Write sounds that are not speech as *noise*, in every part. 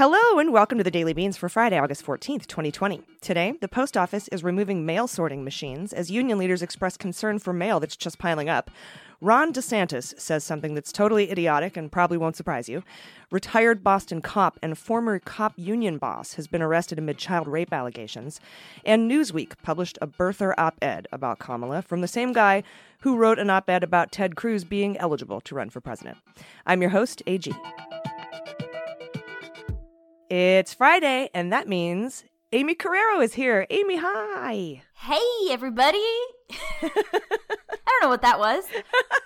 Hello and welcome to the Daily Beans for Friday, August 14th, 2020. Today, the post office is removing mail sorting machines as union leaders express concern for mail that's just piling up. Ron DeSantis says something that's totally idiotic and probably won't surprise you. Retired Boston cop and former cop union boss has been arrested amid child rape allegations. And Newsweek published a birther op ed about Kamala from the same guy who wrote an op ed about Ted Cruz being eligible to run for president. I'm your host, AG. It's Friday, and that means Aimee Carrero is here. Aimee, hi. Hey, everybody. *laughs* I don't know what that was.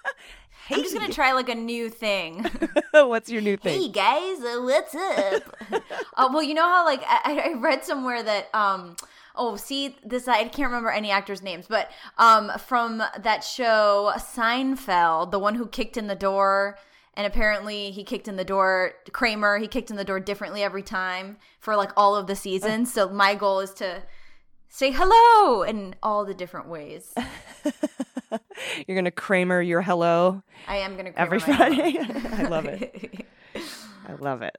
*laughs* I'm just going to try like a new thing. *laughs* What's your new thing? hey, guys, uh, what's up? uh, well, you know how, like, I, I read somewhere that, um, oh, see, this, I can't remember any actors' names, but um, from that show, Seinfeld, the one who kicked in the door and apparently he kicked in the door kramer he kicked in the door differently every time for like all of the seasons so my goal is to say hello in all the different ways *laughs* You're going to Kramer your hello i am gonna every Kramer my Friday. *laughs* I love it. *laughs* I love it.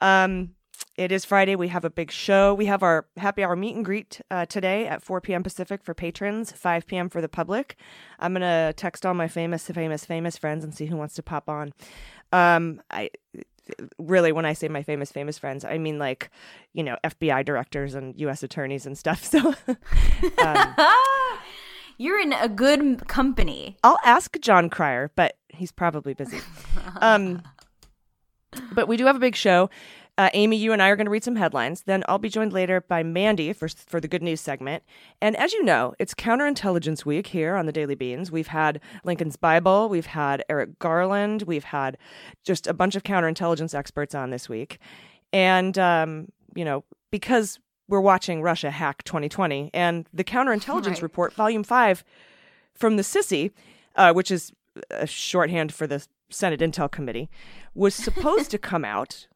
Um, it is Friday. We have a big show. We have our happy hour meet and greet uh, today at 4 p.m. Pacific for patrons, 5 p.m. for the public. I'm gonna text all my famous, famous, famous friends and see who wants to pop on. Um, I really, when I say my famous, famous friends, I mean like, you know, FBI directors and U.S. attorneys and stuff. *laughs* So um, *laughs* you're in a good company I'll ask Jon Cryer, but he's probably busy. *laughs* Um, but we do have a big show. Uh, Aimee, you and I are going to read some headlines. Then I'll be joined later by Mandy for for the good news segment. And as you know, it's counterintelligence week here on the Daily Beans. We've had Lincoln's Bible, we've had Eric Garland, we've had just a bunch of counterintelligence experts on this week. And um, you know, because we're watching Russia hack 2020 and the counterintelligence Right. report, volume five, from the SSCI, uh, which is a shorthand for the Senate Intel Committee, was supposed to come out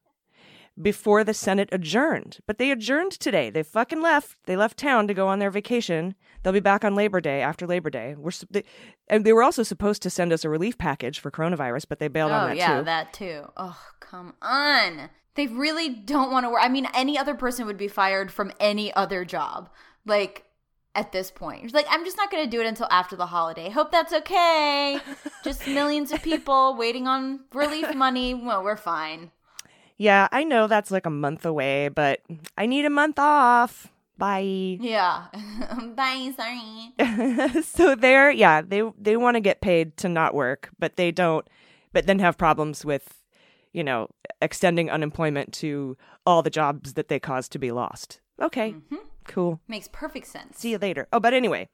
before the Senate adjourned. But they adjourned today. They fucking left. They left town to go on their vacation. They'll be back on Labor Day after Labor Day. We're they, and they were also supposed to send us a relief package for coronavirus, but they bailed on oh that yeah too. Yeah, that too oh come on they really don't want to work i mean any other person would be fired from any other job like at this point like i'm just not going to do it until after the holiday hope that's okay *laughs* just millions of people waiting on relief money well we're fine yeah, I know that's like a month away, but I need a month off. Bye. yeah. *laughs* Bye sorry. *laughs* So they're yeah they they want to get paid to not work but they don't but then have problems with you know extending unemployment to all the jobs that they caused to be lost. Okay. Mm-hmm. Cool. Makes perfect sense. See you later. Oh but anyway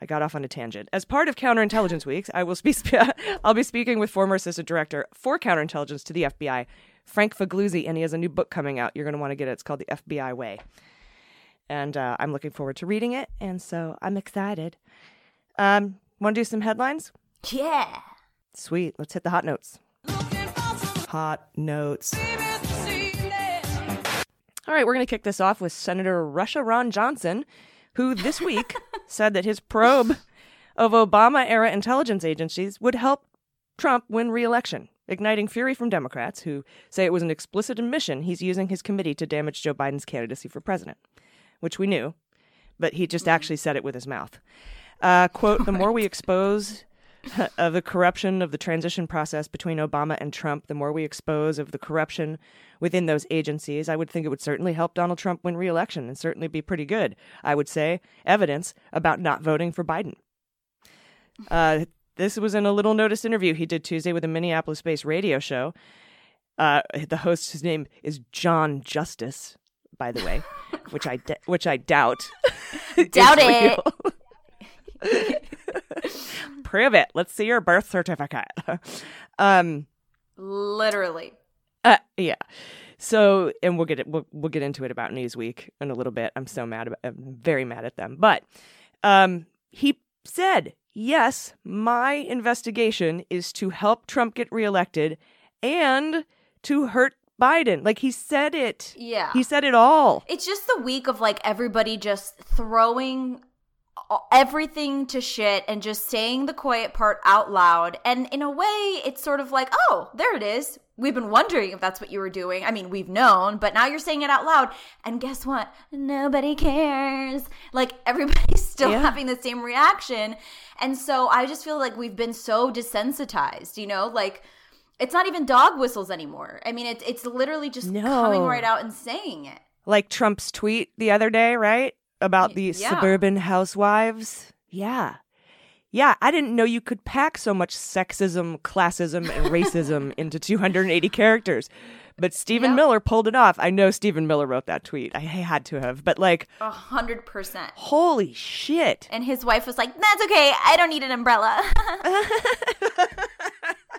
I got off on a tangent. As part of Counterintelligence Weeks, I will be sp- *laughs* I'll be speaking with former assistant director for counterintelligence to the FBI, Frank Figliuzzi, and he has a new book coming out. You're going to want to get it. It's called The FBI Way, and uh, I'm looking forward to reading it. And so I'm excited. Um, want to do some headlines? yeah Sweet. Let's hit the hot notes. Hot notes. All right, we're going to kick this off with Senator Russia Ron Johnson, who this *laughs* week said that his probe of Obama era intelligence agencies would help Trump win re election, igniting fury from Democrats who say it was an explicit admission he's using his committee to damage Joe Biden's candidacy for president, which we knew, but he just actually said it with his mouth. Uh, quote, the *laughs* more we expose *laughs* of the corruption of the transition process between Obama and Trump, the more we expose of the corruption within those agencies, I would think it would certainly help Donald Trump win re-election and certainly be pretty good, I would say, evidence about not voting for Biden. *laughs* Uh, this was in a little notice interview he did Tuesday with a Minneapolis-based radio show. Uh, the host, his name is John Justice, by the way, *laughs* which I d- which I doubt. *laughs* Doubt it. *laughs* Prove it. Let's see your birth certificate. um, literally uh, yeah. So, and we'll get it. We'll, we'll get into it about Newsweek in a little bit. I'm so mad about. I'm very mad at them. But um, he said, "Yes, my investigation is to help Trump get reelected and to hurt Biden." Like he said it. Yeah. He said it all. It's just the week of like everybody just throwing everything to shit and just saying the quiet part out loud. And in a way, it's sort of like, oh, there it is. We've been wondering if that's what you were doing. I mean, we've known, but now you're saying it out loud. And guess what? Nobody cares. Like everybody's still Yeah. having the same reaction. And so I just feel like we've been so desensitized, you know? Like, it's not even dog whistles anymore. I mean, it's it's literally just No. coming right out and saying it. Like Trump's tweet the other day, right? About the yeah. suburban housewives. Yeah. Yeah, I didn't know you could pack so much sexism, classism, and racism *laughs* into 280 characters. But Stephen Yeah. Miller pulled it off. I know Stephen Miller wrote that tweet. I had to have. But like, A hundred percent. holy shit. And his wife was like, That's okay. I don't need an umbrella. *laughs* *laughs*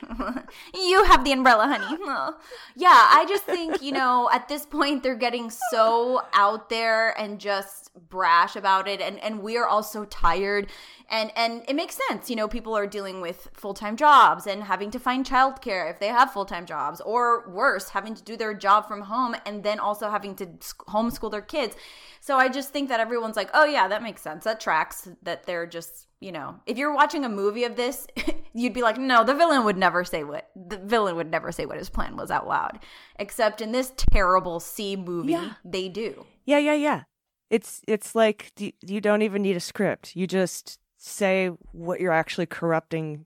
*laughs* you have the umbrella, honey. *laughs* Yeah, I just think, you know, at this point, they're getting so out there and just brash about it. And, and we're all so tired. And, and it makes sense. You know, people are dealing with full time jobs and having to find childcare if they have full time jobs, or worse, having to do their job from home and then also having to homeschool their kids. So I just think that everyone's like, oh, yeah, that makes sense. That tracks that they're just, you know, if you're watching a movie of this, *laughs* you'd be like, no, the villain would never say what, the villain would never say what his plan was out loud. Except in this terrible C movie, Yeah. they do. Yeah, yeah, yeah. It's it's like you, don't even need a script. You just say what you're actually corrupting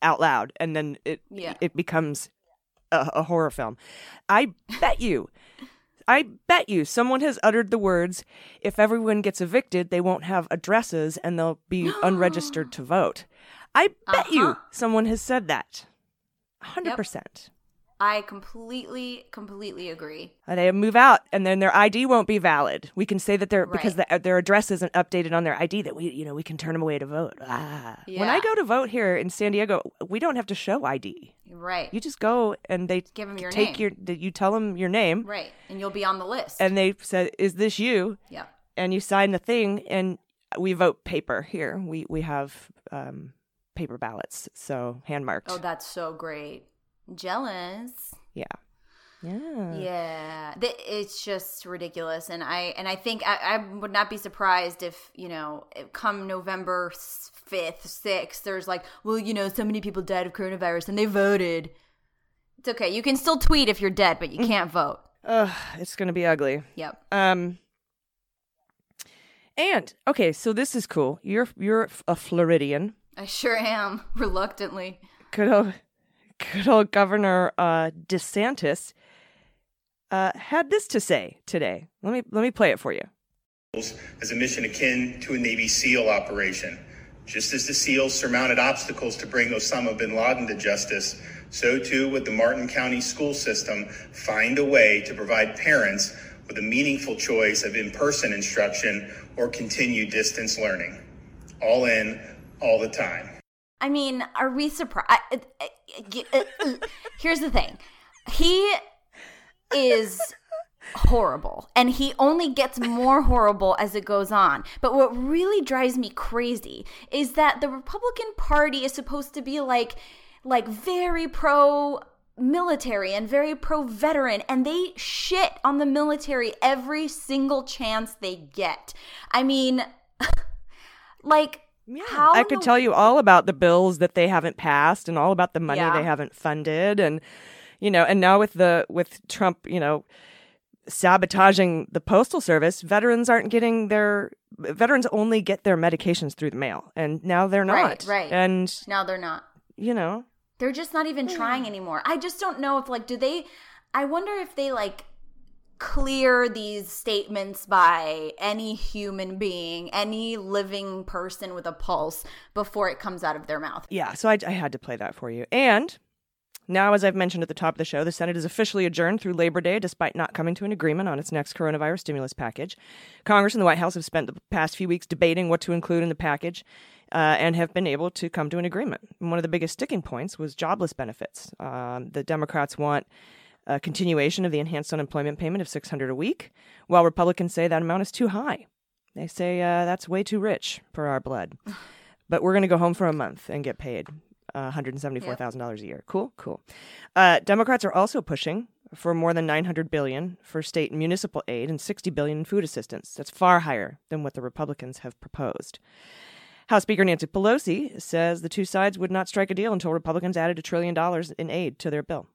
out loud, and then it Yeah. it becomes a, a horror film. I bet you, I bet you, someone has uttered the words, "If everyone gets evicted, they won't have addresses and they'll be *gasps* unregistered to vote." I bet you Uh-huh. someone has said that. Hundred percent. I completely, completely agree. Uh, They move out, and then their ID won't be valid. We can say that because Right. the, their address isn't updated on their ID. That we, you know, we can turn them away to vote. Ah. Yeah. When I go to vote here in San Diego, we don't have to show ID. Right. You just go and they Give 'em your take name. your. You tell them your name, right. And you'll be on the list. and they said, "Is this you?" yeah. And you sign the thing, and we vote paper here. We we have um, paper ballots, so hand marked. Oh, that's so great. Jealous. yeah, yeah. Yeah, it's just ridiculous, and I and I think I, I would not be surprised if you know come November fifth, sixth, there's like, well, you know, so many people died of coronavirus and they voted. It's okay, you can still tweet if you're dead, but you can't vote. Ugh, it's gonna be ugly. Yep. Um and okay, so this is cool. You're you're a Floridian. I sure am *laughs* reluctantly. Could old good old Governor uh DeSantis uh had this to say today. Let me let me play it for you. as a mission akin to a Navy SEAL operation. Just as the SEALs surmounted obstacles to bring Osama bin Laden to justice, so too would the Martin County school system find a way to provide parents with a meaningful choice of in person instruction or continued distance learning. All in, all the time. I mean, are we surprised? *laughs* Here's the thing. He is horrible and he only gets more horrible as it goes on. But what really drives me crazy is that the Republican Party is supposed to be like like very pro military and very pro veteran and they shit on the military every single chance they get. I mean *laughs* like how I could the tell you all about the bills that they haven't passed and all about the money Yeah. they haven't funded and you know, and now with the with Trump, you know, sabotaging the postal service, veterans aren't getting their veterans only get their medications through the mail and now they're not. Right, right. And now they're not. you know, They're just not even hmm. trying anymore. I just don't know if like do they I wonder if they like clear these statements by any human being, any living person with a pulse before it comes out of their mouth. Yeah, so I, I had to play that for you. And now, as I've mentioned at the top of the show, the Senate is officially adjourned through Labor Day despite not coming to an agreement on its next coronavirus stimulus package. Congress and the White House have spent the past few weeks debating what to include in the package uh, and have been able to come to an agreement. And one of the biggest sticking points was jobless benefits. Um, the Democrats want a continuation of the enhanced unemployment payment of 600 a week, while Republicans say that amount is too high. They say uh, that's way too rich for our blood. *sighs* but we're going to go home for a month and get paid uh, $174,000 a year. Cool, cool. Uh, Democrats are also pushing for more than 900 billion for state and municipal aid and 60 billion in food assistance. That's far higher than what the Republicans have proposed. House Speaker Nancy Pelosi says the two sides would not strike a deal until Republicans added a trillion dollars in aid to their bill.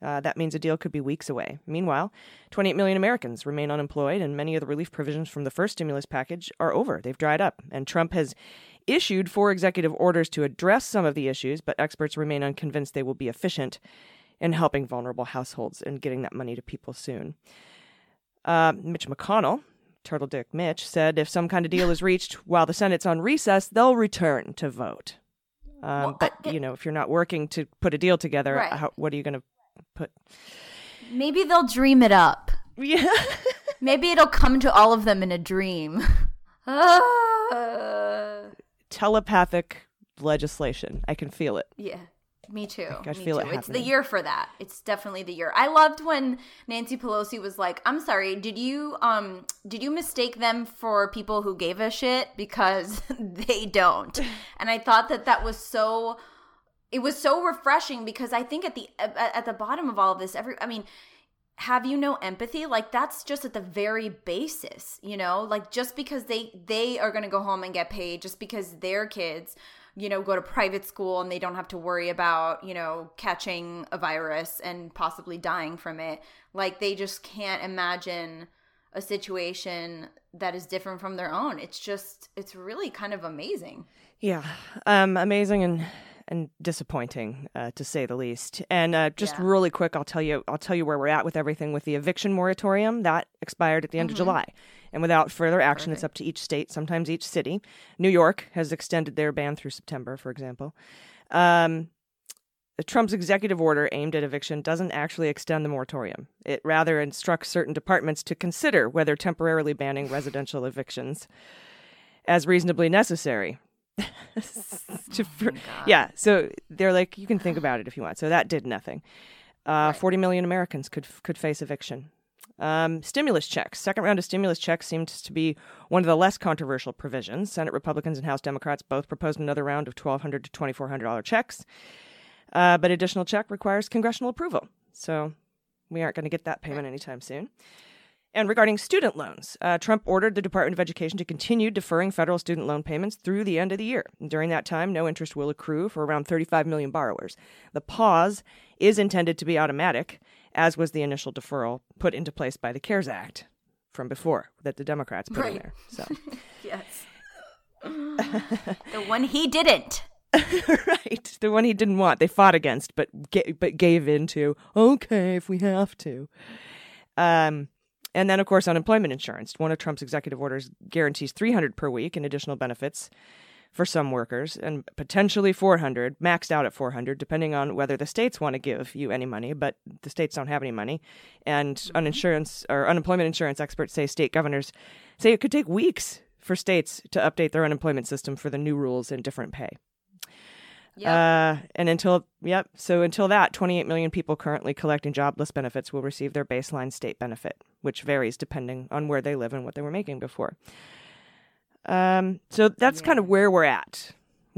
Uh, that means a deal could be weeks away. Meanwhile, 28 million Americans remain unemployed, and many of the relief provisions from the first stimulus package are over. They've dried up. And Trump has issued four executive orders to address some of the issues, but experts remain unconvinced they will be efficient in helping vulnerable households and getting that money to people soon. Uh, Mitch McConnell, Turtle Dick Mitch, said if some kind of deal is reached while the Senate's on recess, they'll return to vote. Um, Well, but I- you know, if you're not working to put a deal together, Right. how, what are you going to put? Maybe they'll dream it up. Yeah, *laughs* Maybe it'll come to all of them in a dream. *laughs* Ah. telepathic legislation. I can feel it. yeah. Me too. I Me feel too. it It's the year for that. It's definitely the year. I loved when Nancy Pelosi was like, "I'm sorry, did you um did you mistake them for people who gave a shit because *laughs* they don't?" And I thought that that was so it was so refreshing because I think at the at, the bottom of all of this, every I mean, have you no empathy? Like that's just at the very basis, you know. Like just because they they are going to go home and get paid, just because their kids, you know, go to private school and they don't have to worry about you know catching a virus and possibly dying from it. Like they just can't imagine a situation that is different from their own. It's just it's really kind of amazing. Yeah, um, amazing and and disappointing uh, to say the least. And uh, just Yeah. really quick, I'll tell you, I'll tell you where we're at with everything with the eviction moratorium that expired at the end of July. And without further action, it's up to each state, sometimes each city. New York has extended their ban through September, for example. Um, Trump's executive order aimed at eviction doesn't actually extend the moratorium. It rather instructs certain departments to consider whether temporarily banning residential evictions as reasonably necessary. *laughs* Fr- yeah, so they're like, you can think *sighs* about it if you want. So that did nothing. Uh, 40 million Americans could could face eviction. Um, stimulus checks. Second round of stimulus checks seems to be one of the less controversial provisions. Senate Republicans and House Democrats both proposed another round of 1,200 to $2,400 checks. Uh, but additional check requires congressional approval. So we aren't going to get that payment anytime soon. And regarding student loans, uh, Trump ordered the Department of Education to continue deferring federal student loan payments through the end of the year. During that time, no interest will accrue for around 35 million borrowers. The pause is intended to be automatic, as was the initial deferral put into place by the CARES Act from before that the Democrats put in there. So, *laughs* *laughs* Yes. *laughs* the one he didn't. right, the one he didn't want, they fought against, but ga- but gave into. Okay, if we have to. Um, and then, of course, unemployment insurance. One of Trump's executive orders guarantees 300 per week in additional benefits for some workers, and potentially 400, maxed out at 400, depending on whether the states want to give you any money. But the states don't have any money, and uninsurance or unemployment insurance experts say state governors say it could take weeks for states to update their unemployment system for the new rules and different pay. Yep. Uh, and until, yep, so until that, 28 million people currently collecting jobless benefits will receive their baseline state benefit, which varies depending on where they live and what they were making before. Um, so that's kind of where we're at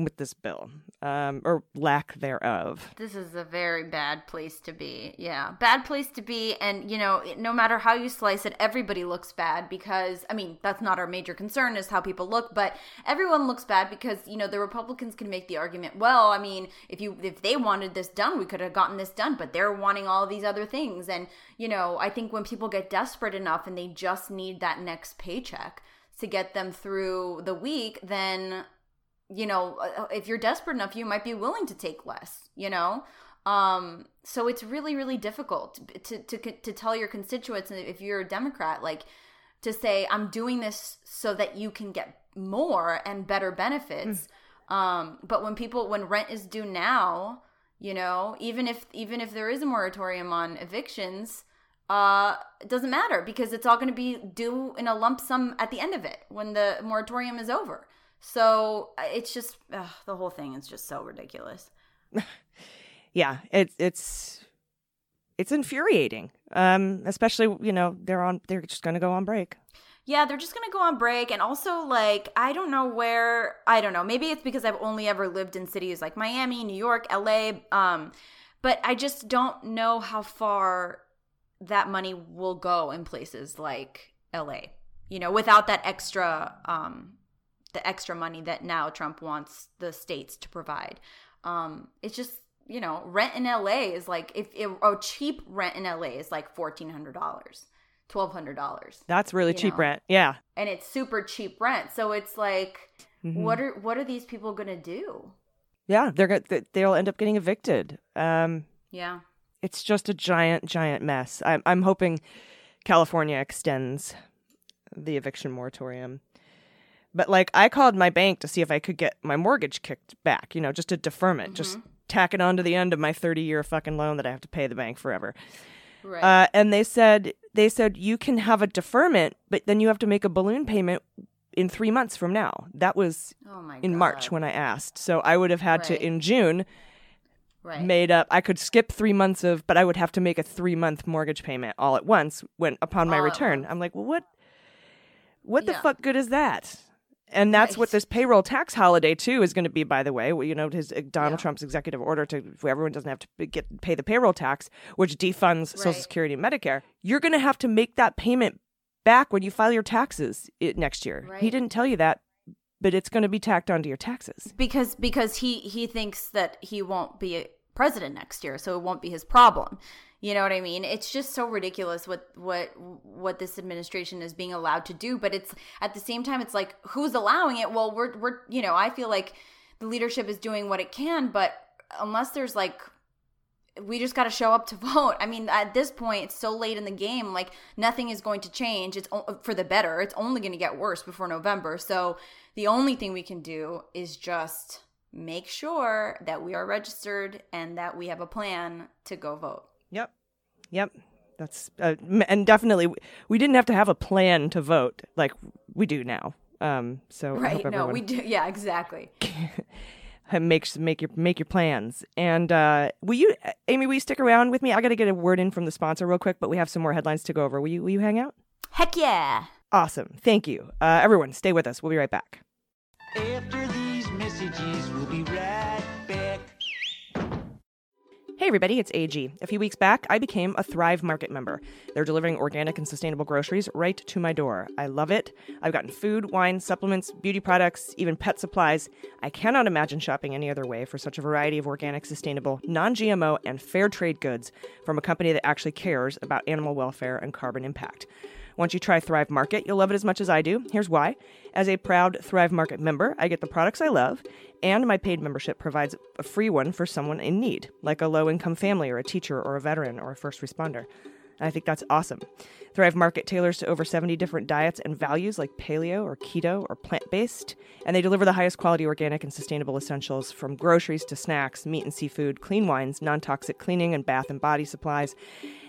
with this bill, um, or lack thereof. This is a very bad place to be. Yeah, bad place to be. And, you know, no matter how you slice it, everybody looks bad because, I mean, that's not our major concern is how people look, but everyone looks bad because, you know, the Republicans can make the argument, well, I mean, if you, if they wanted this done, we could have gotten this done, but they're wanting all these other things. And, you know, I think when people get desperate enough and they just need that next paycheck to get them through the week, then you know uh, if you're desperate enough you might be willing to take less you know? Um so it's really really difficult to to to tell your constituents and if you're a democrat like to say i'm doing this so that you can get more and better benefits. Um but when people when rent is due now you know even if even if there is a moratorium on evictions uh it doesn't matter because it's all going to be due in a lump sum at the end of it when the moratorium is over so uh, it's just ugh, the whole thing is just so ridiculous *laughs* Yeah, it's it's it's infuriating. Um, especially you know they're on they're just going to go on break. Yeah, they're just gonna go on break, and also like I don't know where I don't know. Maybe it's because I've only ever lived in cities like Miami, New York, L.A. Um, but I just don't know how far that money will go in places like L.A. You know, without that extra um, the extra money that now Trump wants the states to provide. Um, it's just you know, rent in LA is like if, if a cheap rent in LA is like fourteen hundred dollars, twelve hundred dollars. That's really cheap know. rent. Yeah. and it's super cheap rent. So it's like, Mhm. what are what are these people gonna do? Yeah, they're go- th- they'll end up getting evicted. Um, Yeah, it's just a giant, giant mess. I'm I'm hoping California extends the eviction moratorium. But like, I called my bank to see if I could get my mortgage kicked back. You know, just a deferment, just tack it on to the end of my 30 year fucking loan that I have to pay the bank forever. right. Uh, and they said they said you can have a deferment, but then you have to make a balloon payment in three months from now. That was oh my in God. March when I asked. So I would have had Right. to in June right. made up. I could skip three months of, but I would have to make a three month mortgage payment all at once when upon my All at return. I'm like, well, what? What the Yeah. fuck good is that? And that's what this payroll tax holiday too is going to be. By the way, you know, his uh, Donald Yeah. Trump's executive order to everyone doesn't have to get pay the payroll tax, which defunds Social Security and Medicare. You're going to have to make that payment back when you file your taxes next year. He didn't tell you that, but it's going to be tacked onto your taxes. because because he he thinks that he won't be president next year, so it won't be his problem. You know what I mean? It's just so ridiculous what what what this administration is being allowed to do, but it's at the same time it's like who's allowing it? Well, we're we're you know, I feel like the leadership is doing what it can, but unless there's like we just got to show up to *laughs* vote. I mean, at this point, it's so late in the game. Like nothing is going to change. It's for the better. It's only going to get worse before November. So the only thing we can do is just make sure that we are registered and that we have a plan to go vote. Yep. Yep. That's uh, and definitely we didn't have to have a plan to vote like we do now. Um so I Right? hope No, everyone we do. Yeah, exactly. *laughs* makes make your make your plans. And uh will you Aimee, will you stick around with me? I got to get a word in from the sponsor real quick, but we have some more headlines to go over. Will you will you hang out? Heck yeah. Awesome. Thank you. Uh everyone, stay with us. We'll be right back. After these messages, we'll be right back. Hey everybody, it's AG. A few weeks back, I became a Thrive Market member. They're delivering organic and sustainable groceries right to my door. I love it. I've gotten food, wine, supplements, beauty products, even pet supplies. I cannot imagine shopping any other way for such a variety of organic, sustainable, non GMO, and fair trade goods from a company that actually cares about animal welfare and carbon impact. Once you try Thrive Market, you'll love it as much as I do. Here's why. As a proud Thrive Market member, I get the products I love, and my paid membership provides a free one for someone in need, like a low income family or a teacher or a veteran or a first responder. I think that's awesome. Thrive Market tailors to over 70 different diets and values like paleo or keto or plant based, and they deliver the highest quality organic and sustainable essentials from groceries to snacks, meat and seafood, clean wines, non toxic cleaning and bath and body supplies.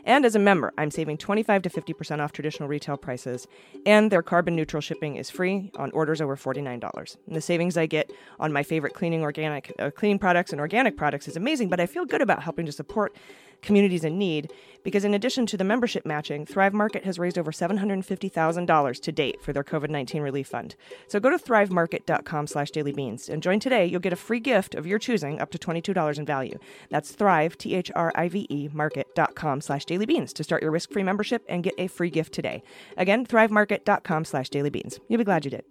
And as a member, I'm saving 25 to 50% off traditional retail prices, and their carbon neutral shipping is free on orders over $49. And the savings I get on my favorite cleaning organic uh, cleaning products and organic products is amazing, but I feel good about helping to support communities in need because in addition to the membership matching, Thrive Market has raised over $750,000 to date for their COVID-19 relief fund. So go to thrivemarket.com slash dailybeans and join today. You'll get a free gift of your choosing up to $22 in value. That's thrive, T-H-R-I-V-E, market.com slash dailybeans to start your risk-free membership and get a free gift today. Again, thrivemarket.com slash dailybeans. You'll be glad you did.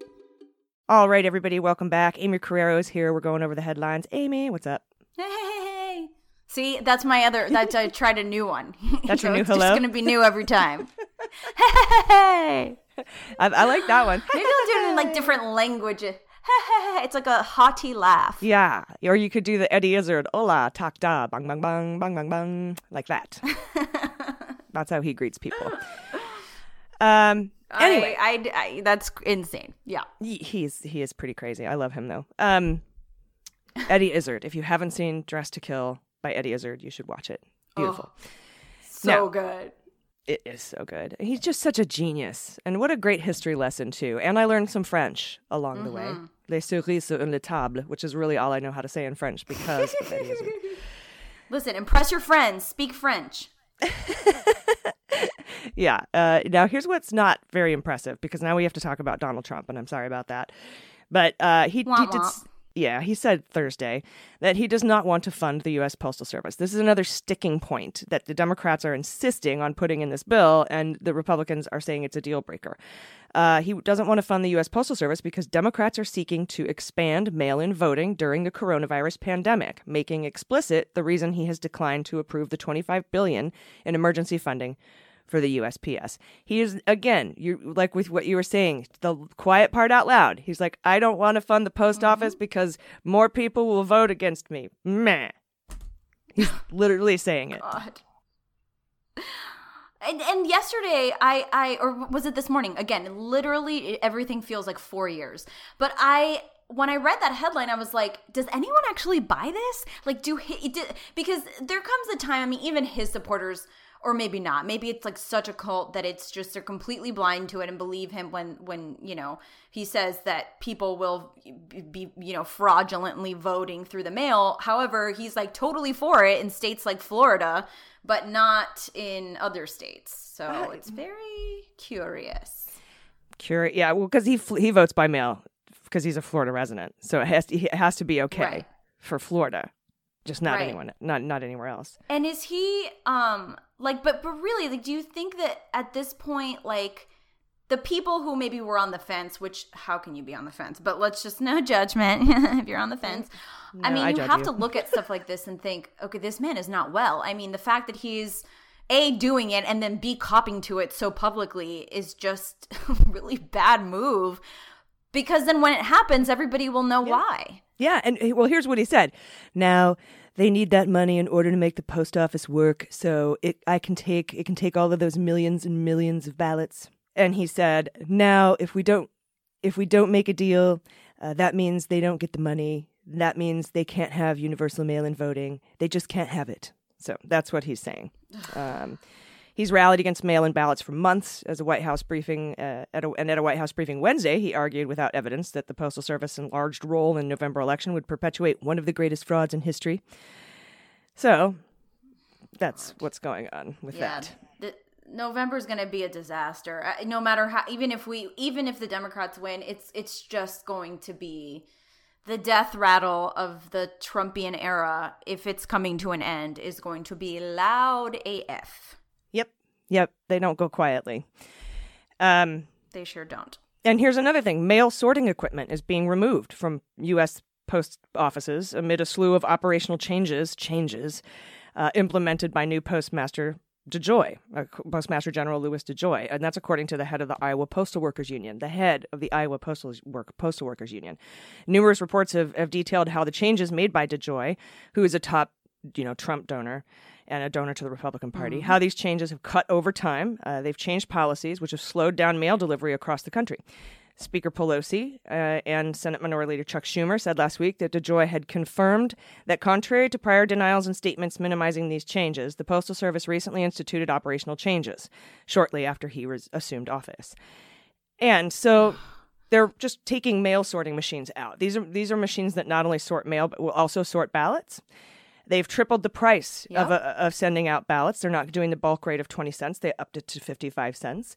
All right, everybody, welcome back. Aimee Carrero is here. We're going over the headlines. Aimee, what's up? Hey, hey, hey. See, that's my other. That's I tried a new one. *laughs* That's your new it's hello? just gonna be new every time. *laughs* hey, I, I like that one. maybe I'll do it in like different languages. *laughs* it's like a haughty laugh. Yeah, or you could do the Eddie Izzard, hola, tak da, bang, bang, bang, bang, bang, bang, like that. *laughs* That's how he greets people. *laughs* Um. Anyway, I, I, I, that's insane. Yeah. he- he's he is pretty crazy. I love him though. Um, Eddie Izzard. If you haven't seen Dress to Kill by Eddie Izzard, you should watch it. Beautiful. So Now- good. It is so good. He's just such a genius, and what a great history lesson too. And I learned some French along the way. Mm-hmm. Les cerises en la table, which is really all I know how to say in French because of Eddie Izzard. *laughs* Listen, impress your friends. Speak French. *laughs* Yeah. Uh, now, here's what's not very impressive because now we have to talk about Donald Trump, and I'm sorry about that. But uh, he, he Womp did. womp. Yeah, he said Thursday that he does not want to fund the U.S. Postal Service. This is another sticking point that the Democrats are insisting on putting in this bill, and the Republicans are saying it's a deal breaker. Uh, he doesn't want to fund the U.S. Postal Service because Democrats are seeking to expand mail in voting during the coronavirus pandemic, making explicit the reason he has declined to approve the 25 billion in emergency funding for the USPS. He is again, you like with what you were saying, the quiet part out loud. He's like, I don't want to fund the post mm-hmm. office because more people will vote against me. Meh. He's *laughs* literally saying it. God. And, and yesterday, I, I, or was it this morning? Again, literally everything feels like four years. But I, when I read that headline, I was like, does anyone actually buy this? Like, do he, did, because there comes a time, I mean, even his supporters, or maybe not, maybe it's like such a cult that it's just they're completely blind to it and believe him when, when, you know, he says that people will be, you know, fraudulently voting through the mail. However, he's like totally for it in states like Florida, but not in other states. So it's very curious. Curious, yeah, well, because he fl- he votes by mail because he's a Florida resident, so it has to, it has to be okay Right. for Florida, just not Right. anyone, not not anywhere else. And is he um like but but really like do you think that at this point like the people who maybe were on the fence, which how can you be on the fence? But let's just *laughs* no judgment *laughs* if you're on the fence. I mean, I you have you. to look at stuff like this and think, *laughs* okay, this man is not well. I mean, the fact that he's a doing it and then b copying to it so publicly is just a really bad move because then when it happens, everybody will know why. Yeah, and well, here's what he said. Now they need that money in order to make the post office work, so it I can take it can take all of those millions and millions of ballots. And he said, now if we don't if we don't make a deal, uh, that means they don't get the money. That means they can't have universal mail-in voting. They just can't have it. So that's what he's saying. Um, He's rallied against mail-in ballots for months. As a White House briefing, uh, at a, and at a White House briefing Wednesday, he argued without evidence that the Postal Service enlarged role in November election would perpetuate one of the greatest frauds in history. So, that's what's going on with Yeah, that. the, November's going to be a disaster. No matter how, even if we, even if the Democrats win, it's it's just going to be the death rattle of the Trumpian era. If it's coming to an end, is going to be loud AF. Yep. They don't go quietly. Um, They sure don't. And here's another thing mail sorting equipment is being removed from U.S. post offices amid a slew of operational changes, changes uh, implemented by new Postmaster DeJoy, uh, Postmaster General Louis DeJoy. And that's according to the head of the Iowa Postal Workers Union, the head of the Iowa Postal, Work, Postal Workers Union. Numerous reports have, have detailed how the changes made by DeJoy, who is a top you know, Trump donor and a donor to the Republican Party, how these changes have cut over time. Uh, they've changed policies, which have slowed down mail delivery across the country. Speaker Pelosi uh, and Senate Minority Leader Chuck Schumer said last week that DeJoy had confirmed that, contrary to prior denials and statements minimizing these changes, the Postal Service recently instituted operational changes shortly after he was assumed office. And so *sighs* they're just taking mail sorting machines out. These are these are machines that not only sort mail but will also sort ballots. They've tripled the price of, uh, of sending out ballots. They're not doing the bulk rate of 20 cents. They upped it to 55 cents.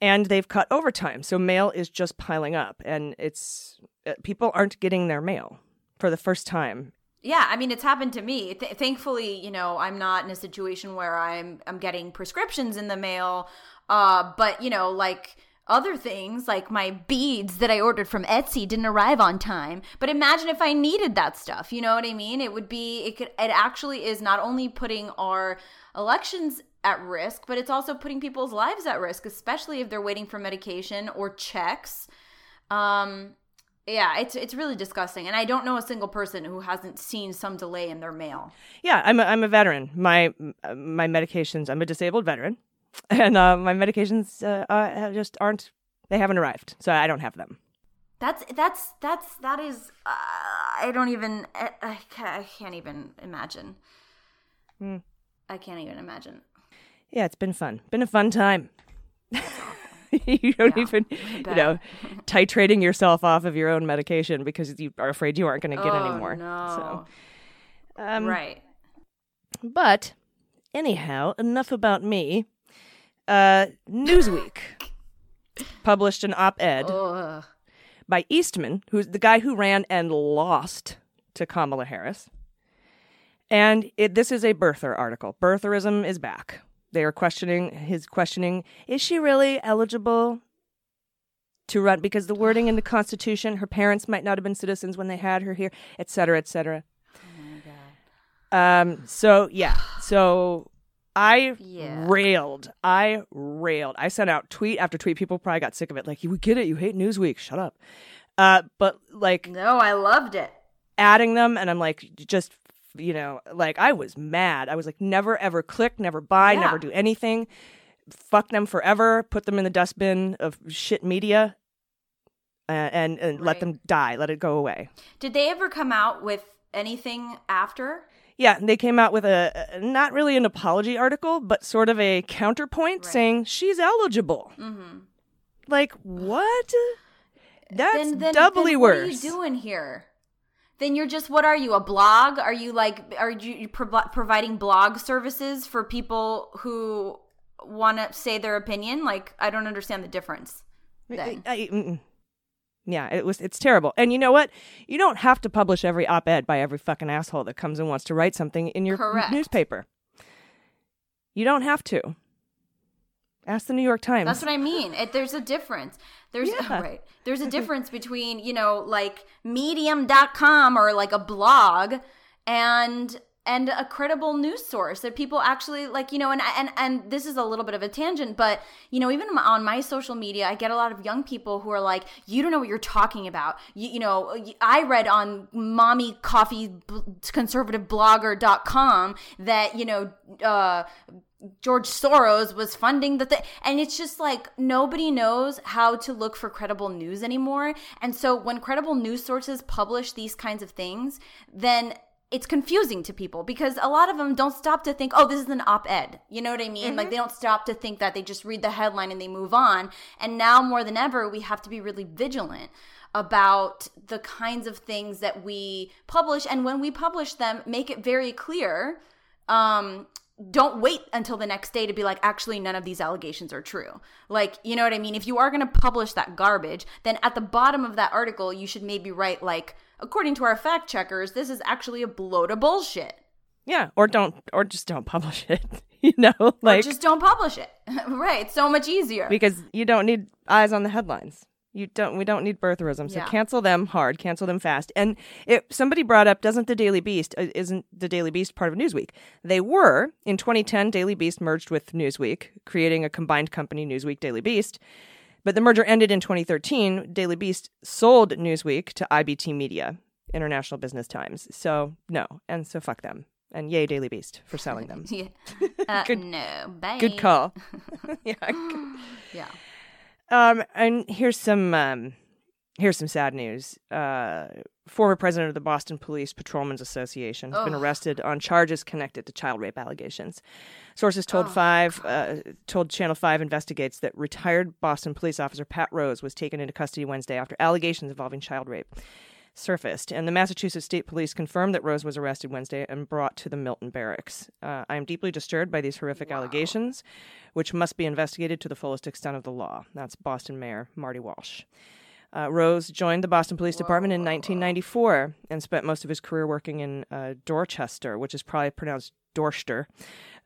And they've cut overtime. So mail is just piling up. And it's uh, people aren't getting their mail for the first time. Yeah, I mean it's happened to me. Th- thankfully, you know, I'm not in a situation where I'm I'm getting prescriptions in the mail. Uh, but you know, like other things, like my beads that I ordered from Etsy didn't arrive on time. But imagine if I needed that stuff. You know what I mean? It would be it could it actually is not only putting our elections at risk, but it's also putting people's lives at risk, especially if they're waiting for medication or checks. Um, yeah, it's it's really disgusting, and I don't know a single person who hasn't seen some delay in their mail. Yeah, I'm a, I'm a veteran. My my medications. I'm a disabled veteran, *laughs* and uh, my medications uh, uh, just aren't. They haven't arrived, so I don't have them. That's that's that's that is. Uh, I don't even. I, I can't even imagine. I can't even imagine. Yeah, it's been fun. Been a fun time. *laughs* you don't even, you know, *laughs* titrating yourself off of your own medication because you are afraid you aren't going to get oh, any more. No. So, um, right. But Anyhow, enough about me. Uh, Newsweek published an op ed by Eastman, who's the guy who ran and lost to Kamala Harris. And it, this is a birther article. Birtherism is back. They are questioning his questioning: Is she really eligible to run? Because the wording in the Constitution, her parents might not have been citizens when they had her here, et cetera, et cetera. Um. So yeah. So I Yeah. railed. I railed. I sent out tweet after tweet. People probably got sick of it. Like, you get it. You hate Newsweek. Shut up. Uh. But like No, I loved it. adding them, and I'm like, just you know, like I was mad. I was like, never ever click, never buy, Yeah. never do anything. Fuck them forever. Put them in the dustbin of shit media. Uh, and and let them die. Let it go away. Did they ever come out with anything after? Yeah, they came out with a not really an apology article, but sort of a counterpoint Right. saying she's eligible. Mm-hmm. Like what? That's then, then, doubly then worse. What are you doing here? Then you're just what are you a blog? Are you like are you pro- providing blog services for people who want to say their opinion? Like I don't understand the difference. I- mm-mm. Yeah, it was. It's terrible. And you know what? You don't have to publish every op-ed by every fucking asshole that comes and wants to write something in your Correct. newspaper. You don't have to. Ask the New York Times. That's what I mean. It, there's a difference. There's Yeah. *laughs* right. There's a *laughs* difference between, you know, like medium.com or like a blog and and a credible news source that people actually like, you know, and and and this is a little bit of a tangent, but you know, even on my social media, I get a lot of young people who are like, "You don't know what you're talking about." You, you know, I read on mommy coffee conservative blogger.com that, you know, uh George Soros was funding the thing. And it's just like nobody knows how to look for credible news anymore. And so when credible news sources publish these kinds of things, then it's confusing to people because a lot of them don't stop to think, oh, this is an op ed. You know what I mean? Like they don't stop to think that they just read the headline and they move on. And now more than ever, we have to be really vigilant about the kinds of things that we publish. And when we publish them, make it very clear um don't wait until the next day to be like actually none of these allegations are true like you know what i mean if you are going to publish that garbage then at the bottom of that article you should maybe write like according to our fact checkers this is actually a load of bullshit yeah, or don't, or just don't publish it. *laughs* you know, like or just don't publish it *laughs* right it's so much easier because you don't need eyes on the headlines. You don't. We don't need birtherism. So Yeah. cancel them hard. Cancel them fast. And if somebody brought up, doesn't the Daily Beast uh, isn't the Daily Beast part of Newsweek? They were in 2010. Daily Beast merged with Newsweek, creating a combined company, Newsweek Daily Beast. But the merger ended in 2013. Daily Beast sold Newsweek to IBT Media, International Business Times. So no, and so fuck them. And yay, Daily Beast for selling them. *laughs* yeah *laughs* uh, Good- no bye. Good call. *laughs* yeah. yeah Um, and here's some um, here's some sad news. Uh, former president of the Boston Police Patrolmen's Association has been arrested on charges connected to child rape allegations. Sources told Five uh, told Channel Five investigates that retired Boston police officer Pat Rose was taken into custody Wednesday after allegations involving child rape surfaced, and the Massachusetts State Police confirmed that Rose was arrested Wednesday and brought to the Milton Barracks. Uh, I am deeply disturbed by these horrific allegations, which must be investigated to the fullest extent of the law. That's Boston Mayor Marty Walsh. Uh, Rose joined the Boston Police Department in 1994 and spent most of his career working in uh, Dorchester, which is probably pronounced Dorchester.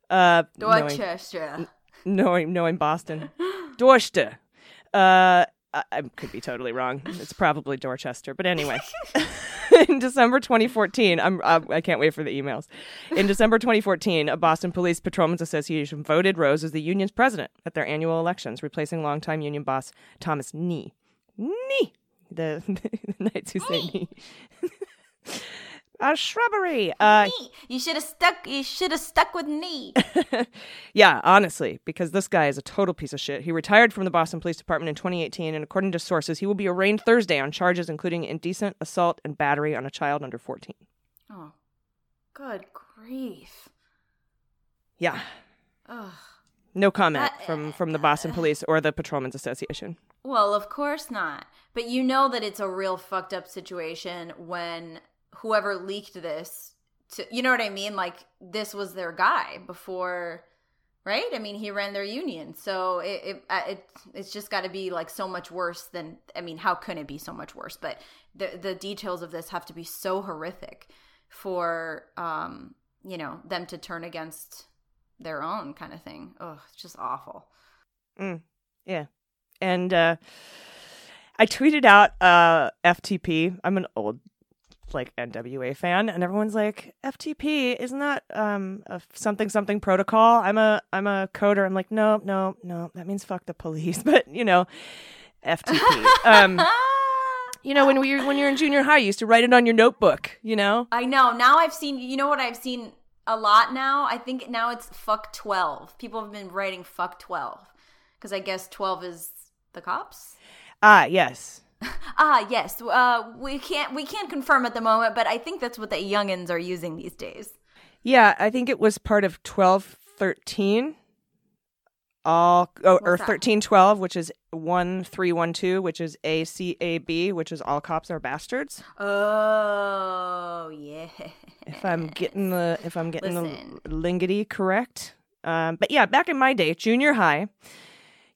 Uh, Dorchester. knowing knowing Boston, Dorchester. Uh, I, I could be totally wrong. It's probably Dorchester, but anyway. *laughs* in December 2014, I'm uh, I can't wait for the emails. In December 2014, a Boston Police Patrolmen's Association voted Rose as the union's president at their annual elections, replacing longtime union boss Thomas Nee. Nee, the, *laughs* the knights who say Nee. A shrubbery. Uh, Knee. You should have stuck. You should have stuck with knee. *laughs* Yeah, honestly, because this guy is a total piece of shit. He retired from the Boston Police Department in 2018, and according to sources, he will be arraigned Thursday on charges including indecent assault and battery on a child under 14. Oh, good grief. Yeah, Ugh. No comment That- from from the Boston Police or the Patrolmen's Association. Well, of course not. But you know that it's a real fucked up situation when whoever leaked this to you know what I mean? Like this was their guy before, right? I mean, he ran their union, so it it, uh, it it's just got to be like so much worse than. I mean, how can it be so much worse? But the the details of this have to be so horrific for um you know them to turn against their own kind of thing. Oh, it's just awful. Yeah. And uh, I tweeted out uh, FTP. I'm an old like NWA fan, and everyone's like, "FTP isn't that um a something something protocol?" I'm a I'm a coder. I'm like, no, no, no. That means fuck the police. *laughs* But you know, FTP. um, *laughs* you know, when we when you're in junior high, you used to write it on your notebook. You know. I know. Now I've seen. You know what I've seen a lot now. I think now it's fuck twelve. People have been writing fuck twelve because I guess twelve is the cops. Ah, yes. *laughs* Ah, yes. Uh, we can't we can't confirm at the moment, but I think that's what the youngins are using these days. Yeah, I think it was part of twelve thirteen. All oh, or that? thirteen twelve, which is one three one two, which is ACAB, which is all cops are bastards. Oh yeah. If I'm getting the if I'm getting Listen. the lingity correct. Um, but yeah, back in my day, junior high,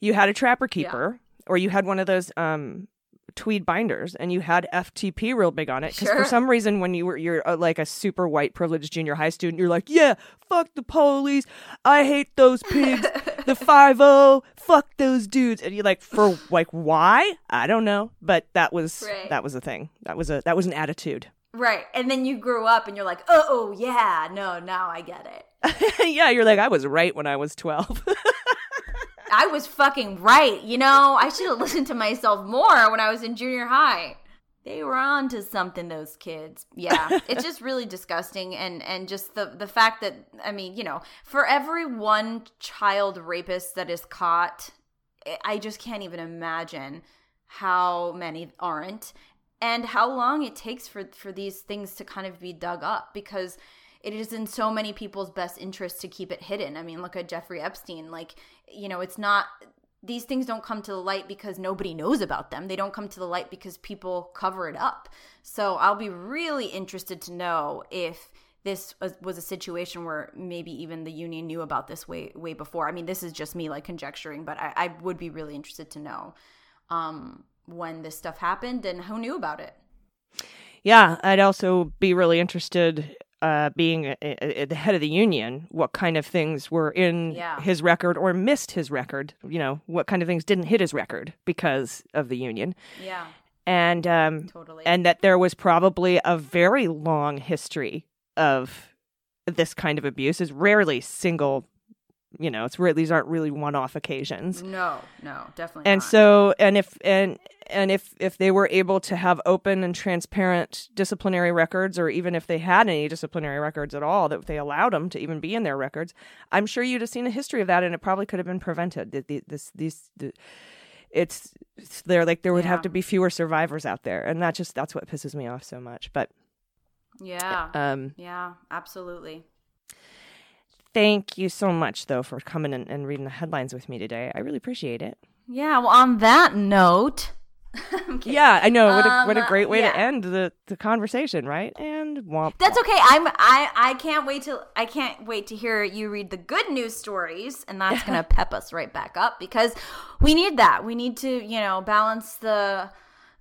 you had a trapper keeper, or you had one of those um tweed binders, and you had FTP real big on it. Because Sure. for some reason, when you were you're uh, like a super white privileged junior high student, you're like, yeah, fuck the police, I hate those pigs, *laughs* the five o, fuck those dudes, and you're like, for like why? I don't know, but that was Right. that was a thing. That was a that was an attitude. Right. And then you grew up and you're like, oh, oh yeah, no, now I get it. *laughs* yeah, you're like, I was right when I was 12. *laughs* I was fucking right. You know, I should have listened to myself more when I was in junior high. They were on to something, those kids. Yeah, *laughs* it's just really disgusting, and and just the the fact that I mean, you know, for every one child rapist that is caught, I- just can't even imagine how many aren't, and how long it takes for for these things to kind of be dug up because it is in so many people's best interest to keep it hidden. I mean, look at Jeffrey Epstein. Like, you know, it's not these things don't come to the light because nobody knows about them. They don't come to the light because people cover it up. So I'll be really interested to know if this was, a situation where maybe even the union knew about this way way before. I mean, this is just me like conjecturing, but I, I would be really interested to know um, when this stuff happened and who knew about it. yeah, I'd also be really interested, uh, being a, a- the head of the union, what kind of things were in Yeah. his record or missed his record. You know, what kind of things didn't hit his record because of the union. Yeah, And, um, totally. and that there was probably a very long history of this kind of abuse is rarely single you know it's rare these aren't really one-off occasions no, no, definitely. and not. so and if and and if if they were able to have open and transparent disciplinary records or even if they had any disciplinary records at all that they allowed them to even be in their records i'm sure you'd have seen a history of that and it probably could have been prevented The- the- this these the, it's it's there like there would have to be fewer survivors out there and that just that's what pisses me off so much but yeah, um yeah, absolutely. Thank you so much though for coming and, and reading the headlines with me today i really appreciate it Yeah. Well, on that note, *laughs* yeah i know what a, what a Um, great way yeah. to end the, the conversation right and womp That's okay. I'm I I can't wait to I can't wait to hear you read the good news stories and that's going *laughs* to pep us right back up because we need that. We need to, you know, balance the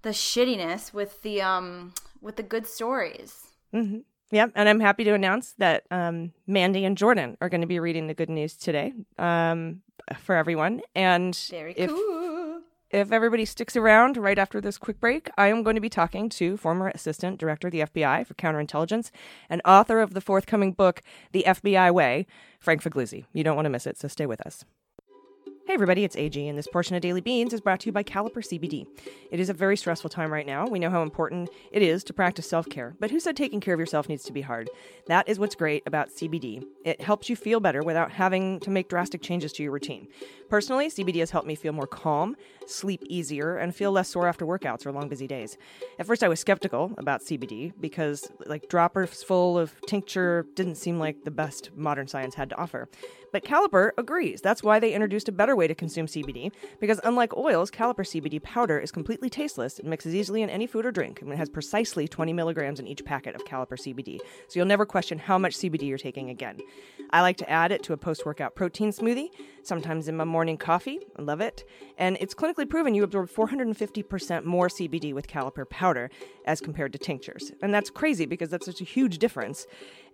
the shittiness with the um with the good stories. hmm Yep, and I'm happy to announce that um, Mandy and Jordan are going to be reading the good news today um, for everyone. And Very if, cool. if everybody sticks around right after this quick break, I am going to be talking to former Assistant Director of the FBI for Counterintelligence and author of the forthcoming book, The FBI Way, Frank Figliuzzi. You don't want to miss it, so stay with us. Hey everybody, it's AG, and this portion of Daily Beans is brought to you by Caliper CBD. It is a very stressful time right now. We know how important it is to practice self care, but who said taking care of yourself needs to be hard? That is what's great about CBD. It helps you feel better without having to make drastic changes to your routine. Personally, CBD has helped me feel more calm, sleep easier, and feel less sore after workouts or long busy days. At first, I was skeptical about CBD because, like, droppers full of tincture didn't seem like the best modern science had to offer. But Caliper agrees. That's why they introduced a better way to consume CBD because, unlike oils, Caliper CBD powder is completely tasteless. It mixes easily in any food or drink, and it has precisely 20 milligrams in each packet of Caliper CBD, so you'll never question how much CBD you're taking again. I like to add it to a post workout protein smoothie, sometimes in my morning coffee. I love it. And it's clinically proven you absorb 450% more CBD with Caliper powder as compared to tinctures. And that's crazy because that's such a huge difference.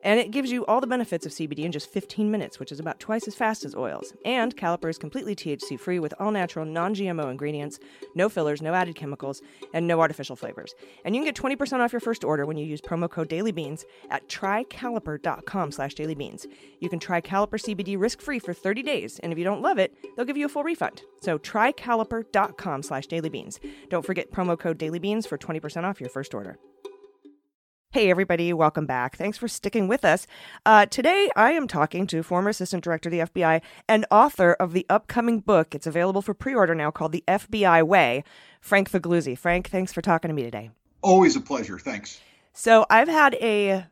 And it gives you all the benefits of CBD in just 15 minutes, which is about twice as fast as oils. And Caliper is completely THC free with all natural, non GMO ingredients, no fillers, no added chemicals, and no artificial flavors. And you can get 20% off your first order when you use promo code DailyBeans at trycaliper.com slash dailybeans. You can try Caliper CBD risk free for 30 days, and if you don't love it, they'll give you a full refund. So trycaliper.com slash dailybeans. Don't forget promo code DailyBeans for 20% off your first order. Hey, everybody, welcome back. Thanks for sticking with us. Uh, today, I am talking to former Assistant Director of the FBI and author of the upcoming book. It's available for pre order now called The FBI Way, Frank Figliuzzi. Frank, thanks for talking to me today. Always a pleasure. Thanks. So, I've had a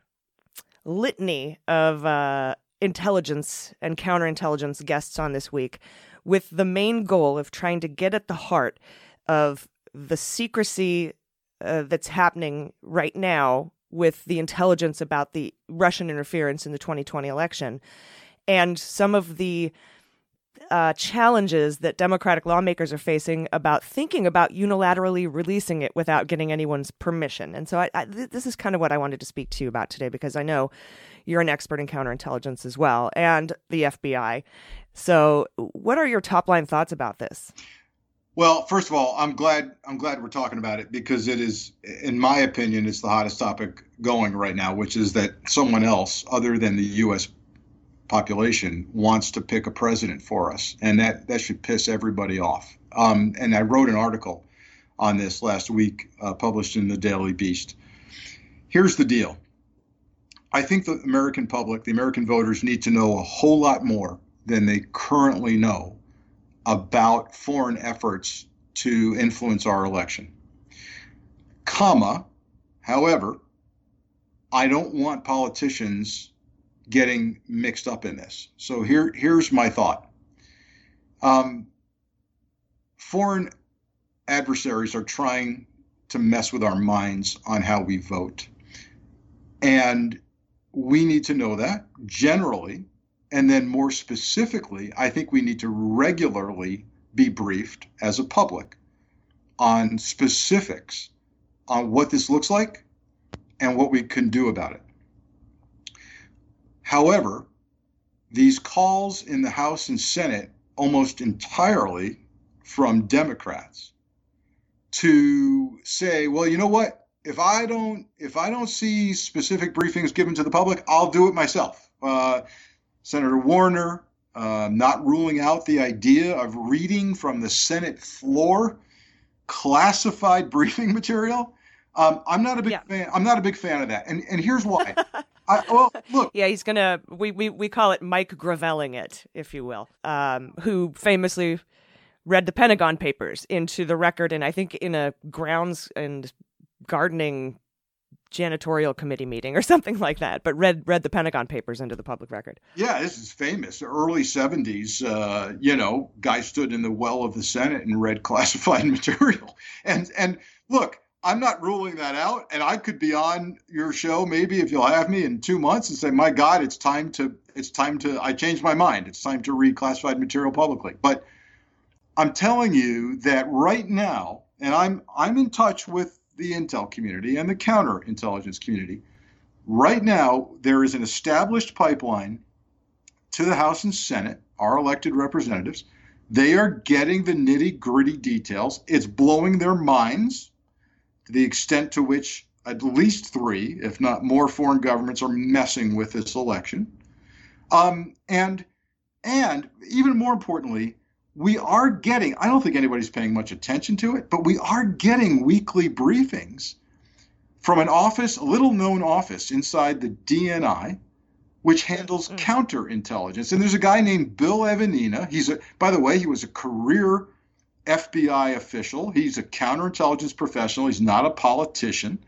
litany of uh, intelligence and counterintelligence guests on this week with the main goal of trying to get at the heart of the secrecy uh, that's happening right now with the intelligence about the Russian interference in the 2020 election and some of the uh, challenges that Democratic lawmakers are facing about thinking about unilaterally releasing it without getting anyone's permission. And so, I, I, th- this is kind of what I wanted to speak to you about today because I know you're an expert in counterintelligence as well and the FBI. So, what are your top line thoughts about this? Well, first of all, I'm glad I'm glad we're talking about it because it is, in my opinion, it's the hottest topic going right now, which is that someone else other than the U.S. population wants to pick a president for us, and that that should piss everybody off. Um, and I wrote an article on this last week, uh, published in the Daily Beast. Here's the deal. I think the American public, the American voters, need to know a whole lot more than they currently know about foreign efforts to influence our election. Comma, however, I don't want politicians getting mixed up in this. So here, here's my thought. Um, foreign adversaries are trying to mess with our minds on how we vote. And we need to know that generally and then more specifically, I think we need to regularly be briefed as a public on specifics on what this looks like and what we can do about it. However, these calls in the House and Senate almost entirely from Democrats to say, well, you know what? If I don't if I don't see specific briefings given to the public, I'll do it myself. Uh, Senator Warner uh, not ruling out the idea of reading from the Senate floor classified *laughs* briefing material. Um, I'm not a big Yeah. fan. I'm not a big fan of that, and and here's why. *laughs* I, well, look, Yeah, he's gonna. We we we call it Mike Gravelling it, if you will. Um, who famously read the Pentagon Papers into the record, and I think in a grounds and gardening janitorial committee meeting or *laughs* something like that. But read read the Pentagon Papers into the public record. yeah, this is famous. Early 70s, uh, you know, guy stood in the well of the Senate and read *laughs* classified material. And and look, I'm not ruling that out. And I could be on your show maybe if you'll have me in two months and say, my God, it's time to it's time to I changed my mind. It's time to read classified material publicly. But I'm telling you that right now, and I'm I'm in touch with the intel community and the counterintelligence community. Right now, there is an established pipeline to the House and Senate, our elected representatives. They are getting the nitty gritty details. It's blowing their minds to the extent to which at least three, if not more, foreign governments are messing with this election. Um, and and even more importantly, we are getting, I don't think anybody's paying much attention to it, but we are getting weekly briefings from an office, a little known office inside the DNI, which handles mm. counterintelligence. And there's a guy named Bill Evanina. He's a, by the way, he was a career FBI official. He's a counterintelligence professional. He's not a politician.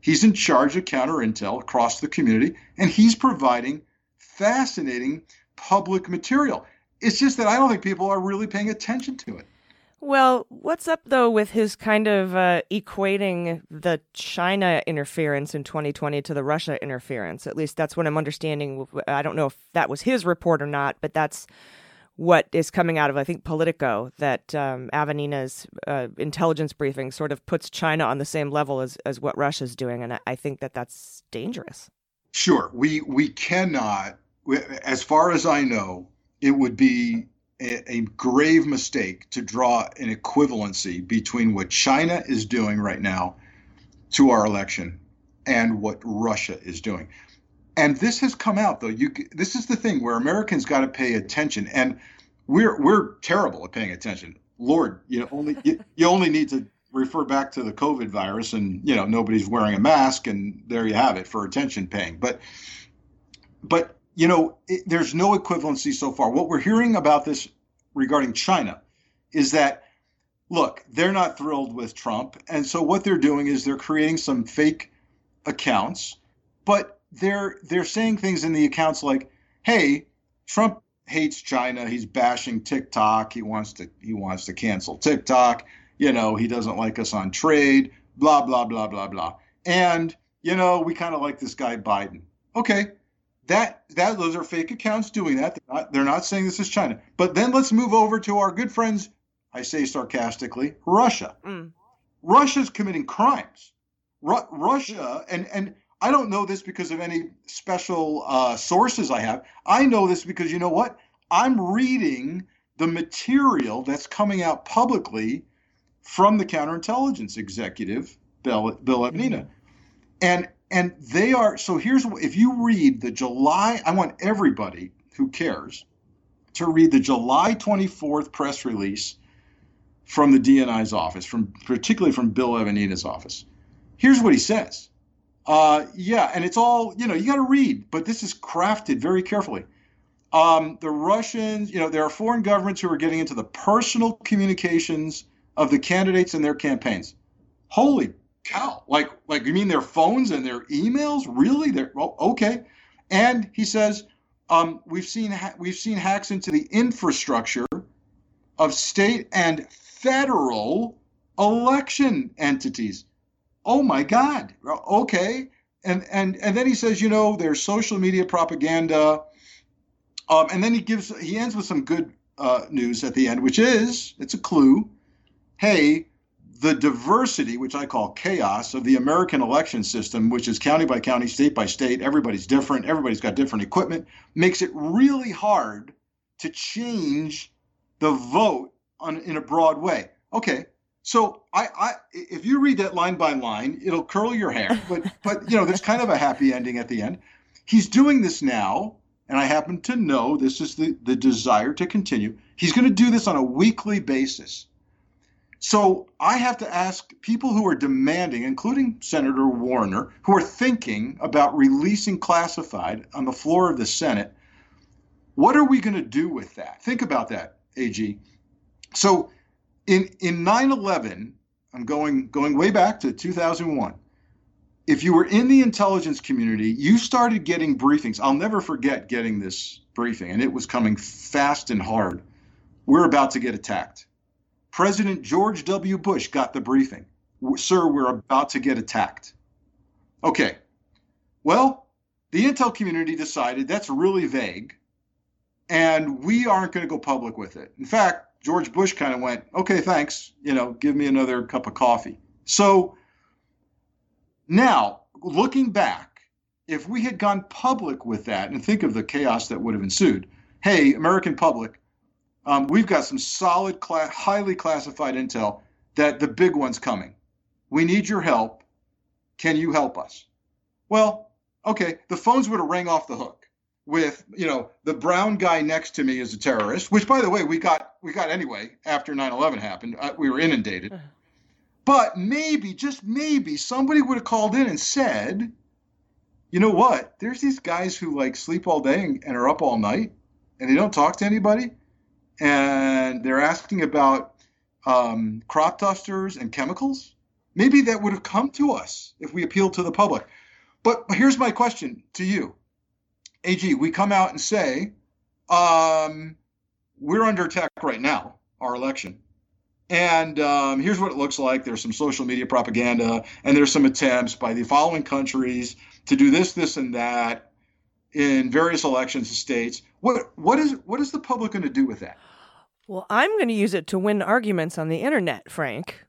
He's in charge of counterintel across the community, and he's providing fascinating public material. It's just that I don't think people are really paying attention to it. Well, what's up though with his kind of uh, equating the China interference in 2020 to the Russia interference? At least that's what I'm understanding. I don't know if that was his report or not, but that's what is coming out of I think Politico that um, Evanina's uh, intelligence briefing sort of puts China on the same level as as what Russia's doing, and I, I think that that's dangerous. Sure, we we cannot. As far as I know, it would be a, a grave mistake to draw an equivalency between what China is doing right now to our election and what Russia is doing. And this has come out though. You this is the thing where Americans got to pay attention, and we're we're terrible at paying attention. Lord, you only you, you only need to refer back to the COVID virus, and you know nobody's wearing a mask, and there you have it for attention paying. But but you know it, there's no equivalency so far. What we're hearing about this regarding China is that look, they're not thrilled with Trump, and so what they're doing is they're creating some fake accounts, but they're they're saying things in the accounts like, "Hey, Trump hates China. He's bashing TikTok. He wants to he wants to cancel TikTok. You know, he doesn't like us on trade. Blah blah blah blah blah. And you know, we kind of like this guy Biden. Okay, that that those are fake accounts doing that. They're not, they're not saying this is China. But then let's move over to our good friends. I say sarcastically, Russia. Mm. Russia's committing crimes. Ru- Russia and and I don't know this because of any special uh, sources I have. I know this because you know what? I'm reading the material that's coming out publicly from the counterintelligence executive, Bill, Bill Evanina. And and they are so here's if you read the July, I want everybody who cares to read the July 24th press release from the DNI's office, from particularly from Bill Evanina's office. Here's what he says. Uh, yeah, and it's all you know. You got to read, but this is crafted very carefully. Um, the Russians, you know, there are foreign governments who are getting into the personal communications of the candidates and their campaigns. Holy Like, like you mean their phones and their emails? Really? They're well, okay. And he says um, we've seen ha- we've seen hacks into the infrastructure of state and federal election entities oh my God, okay. And and and then he says, you know, there's social media propaganda. Um, and then he gives he ends with some good uh, news at the end, which is it's a clue. Hey, the diversity, which I call chaos, of the American election system, which is county by county, state by state, everybody's different, everybody's got different equipment, makes it really hard to change the vote on, in a broad way. Okay, so I, I, if you read that line by line, it'll curl your hair. But, *laughs* but you know, there's kind of a happy ending at the end. He's doing this now, and I happen to know this is the the desire to continue. He's going to do this on a weekly basis. So I have to ask people who are demanding, including Senator Warner, who are thinking about releasing classified on the floor of the Senate, what are we going to do with that? Think about that, AG. So in in 9/11, I'm going going way back to 2001. If you were in the intelligence community, you started getting briefings. I'll never forget getting this briefing, and it was coming fast and hard. We're about to get attacked. President George W. Bush got the briefing. Sir, we're about to get attacked. Okay. Well, the intel community decided that's really vague, and we aren't going to go public with it. In fact, George Bush kind of went, okay, thanks, you know, give me another cup of coffee. So now, looking back, if we had gone public with that, and think of the chaos that would have ensued, hey, American public, um, we've got some solid, cla- highly classified intel that the big one's coming. We need your help. Can you help us? Well, okay, the phones would have rang off the hook with you know the brown guy next to me is a terrorist which by the way we got we got anyway after 9-11 happened uh, we were inundated Uh-huh. but maybe just maybe somebody would have called in and said you know what there's these guys who like sleep all day and, and are up all night and they don't talk to anybody and they're asking about um, crop dusters and chemicals maybe that would have come to us if we appealed to the public but here's my question to you AG, we come out and say, um, we're under attack right now, our election. And um, here's what it looks like. There's some social media propaganda, and there's some attempts by the following countries to do this, this, and that in various elections states. What what is what is the public going to do with that? Well, I'm going to use it to win arguments on the internet, Frank.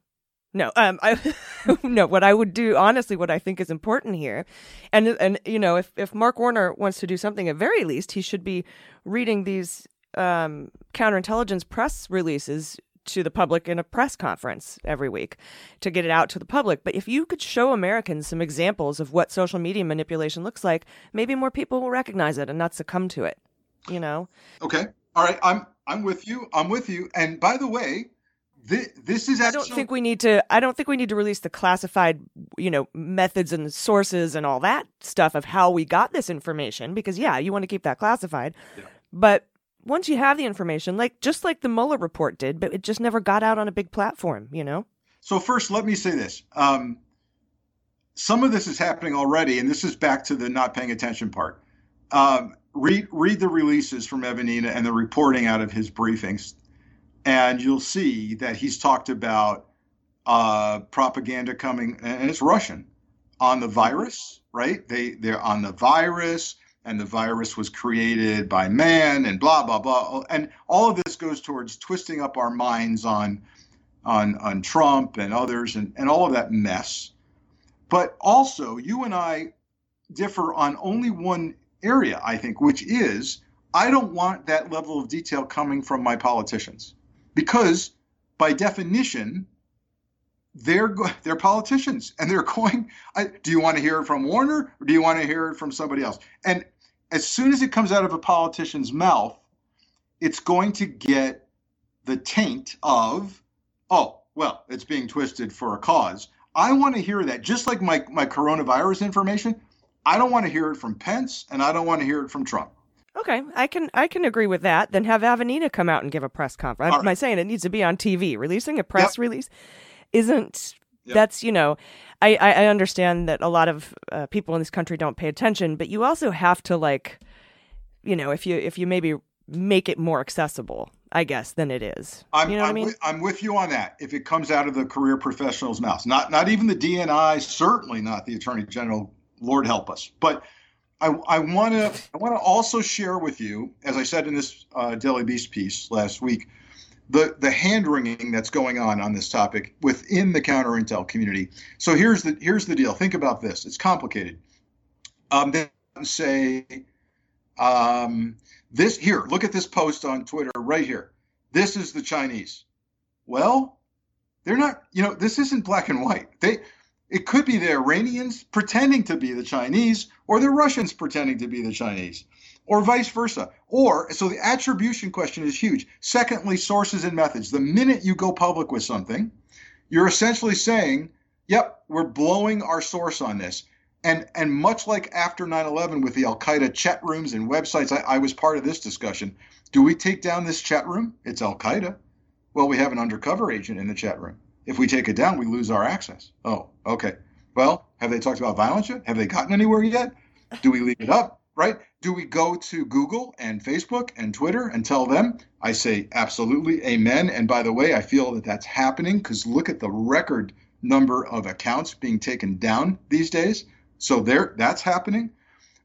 No, um, I *laughs* no. What I would do, honestly, what I think is important here, and and you know, if if Mark Warner wants to do something, at very least, he should be reading these um, counterintelligence press releases to the public in a press conference every week to get it out to the public. But if you could show Americans some examples of what social media manipulation looks like, maybe more people will recognize it and not succumb to it. You know? Okay, all right. I'm I'm with you. I'm with you. And by the way, this, this is I don't think we need to. I don't think we need to release the classified, you know, methods and sources and all that stuff of how we got this information because yeah, you want to keep that classified. Yeah. But once you have the information, like just like the Mueller report did, but it just never got out on a big platform, you know. So first, let me say this. Um, some of this is happening already, and this is back to the not paying attention part. Um, read read the releases from Evanina and the reporting out of his briefings, and you'll see that he's talked about uh, propaganda coming, and it's Russian, on the virus. Right? They they're on the virus, and the virus was created by man, and blah blah blah. And all of this goes towards twisting up our minds on on on Trump and others, and and all of that mess. But also, you and I differ on only one area, I think, which is I don't want that level of detail coming from my politicians because, by definition, they're *laughs* they're politicians and they're *laughs* going. I, do you want to hear it from Warner or do you want to hear it from somebody else? And as soon as it comes out of a politician's mouth, it's going to get the taint of, oh, well, it's being twisted for a cause. I want to hear that, just like my my coronavirus information. I don't want to hear it from Pence, and I don't want to hear it from Trump. Okay, I can I can agree with that. Then have Evanina come out and give a press conference. All Am I saying it needs to be on TV? Releasing a press release isn't. Yep. That's you know, I I understand that a lot of uh, people in this country don't pay attention, but you also have to like, you know, if you if you maybe make it more accessible, I guess than it is. I'm, you know what I I'm mean? with, I'm with you on that. If it comes out of the career professional's mouth, not not even the DNI, certainly not the Attorney General. Lord help us. But I, I want to I want to also share with you, as I said in this uh, Daily Beast piece last week, the the hand wringing that's going on on this topic within the counter intel community. So here's the here's the deal. Think about this. It's complicated. Um, they say um, this here. Look at this post on Twitter right here. This is the Chinese. Well, they're not. You know, this isn't black and white. They it could be the Iranians pretending to be the Chinese, or the Russians pretending to be the Chinese, or vice versa. Or, so the attribution question is huge. Secondly, sources and methods. The minute you go public with something, you're essentially saying, yep, we're blowing our source on this. And, and much like after 9 11 with the Al Qaeda chat rooms and websites, I, I was part of this discussion. Do we take down this chat room? It's Al Qaeda. Well, we have an undercover agent in the chat room. If we take it down, we lose our access. Oh, okay. Well, have they talked about violence yet? Have they gotten anywhere yet? Do we leave it up? Right? Do we go to Google and Facebook and Twitter and tell them? I say absolutely, amen. And by the way, I feel that that's happening because look at the record number of accounts being taken down these days. So there, that's happening.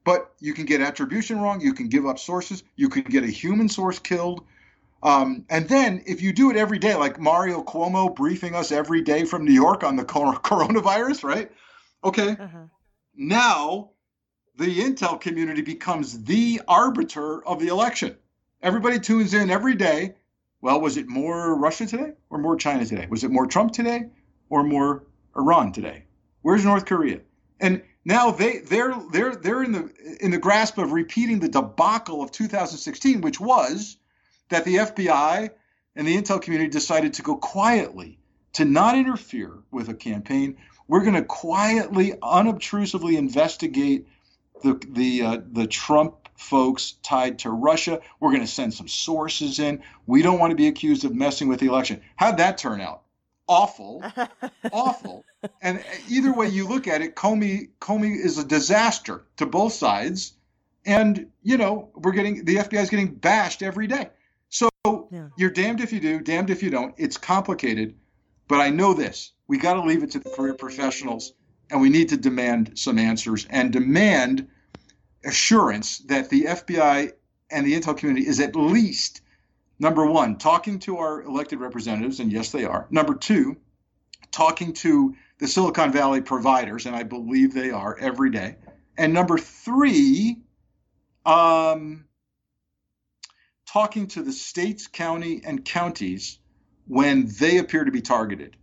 But you can get attribution wrong. You can give up sources. You can get a human source killed. Um, and then if you do it every day, like Mario Cuomo briefing us every day from New York on the *laughs* coronavirus, right? Okay. Uh-huh. Now the intel community becomes the arbiter of the election. Everybody tunes in every day. Well, was it more Russia today or more China today? Was it more Trump today or more Iran today? Where's North Korea? And now they they're they're they're in the in the grasp of repeating the debacle of 2016, which was that the FBI and the intel community decided to go quietly, to not interfere with a campaign. We're going to quietly, unobtrusively investigate the the uh, the Trump folks tied to Russia. We're going to send some sources in. We don't want to be accused of messing with the election. How'd that turn out? Awful, *laughs* awful. And either way you look at it, Comey Comey is a disaster to both sides. And you know we're getting the FBI is getting bashed every day. So Yeah. you're damned if you do, damned if you don't. It's complicated, but I know this. We got to leave it to the career professionals, and we need to demand some answers and demand assurance that the FBI and the intel community is at least number one, talking to our elected representatives, and yes, they are. Number two, talking to the Silicon Valley providers, and I believe they are every day. And number three, um, talking to the states, county, and counties when they appear to be targeted.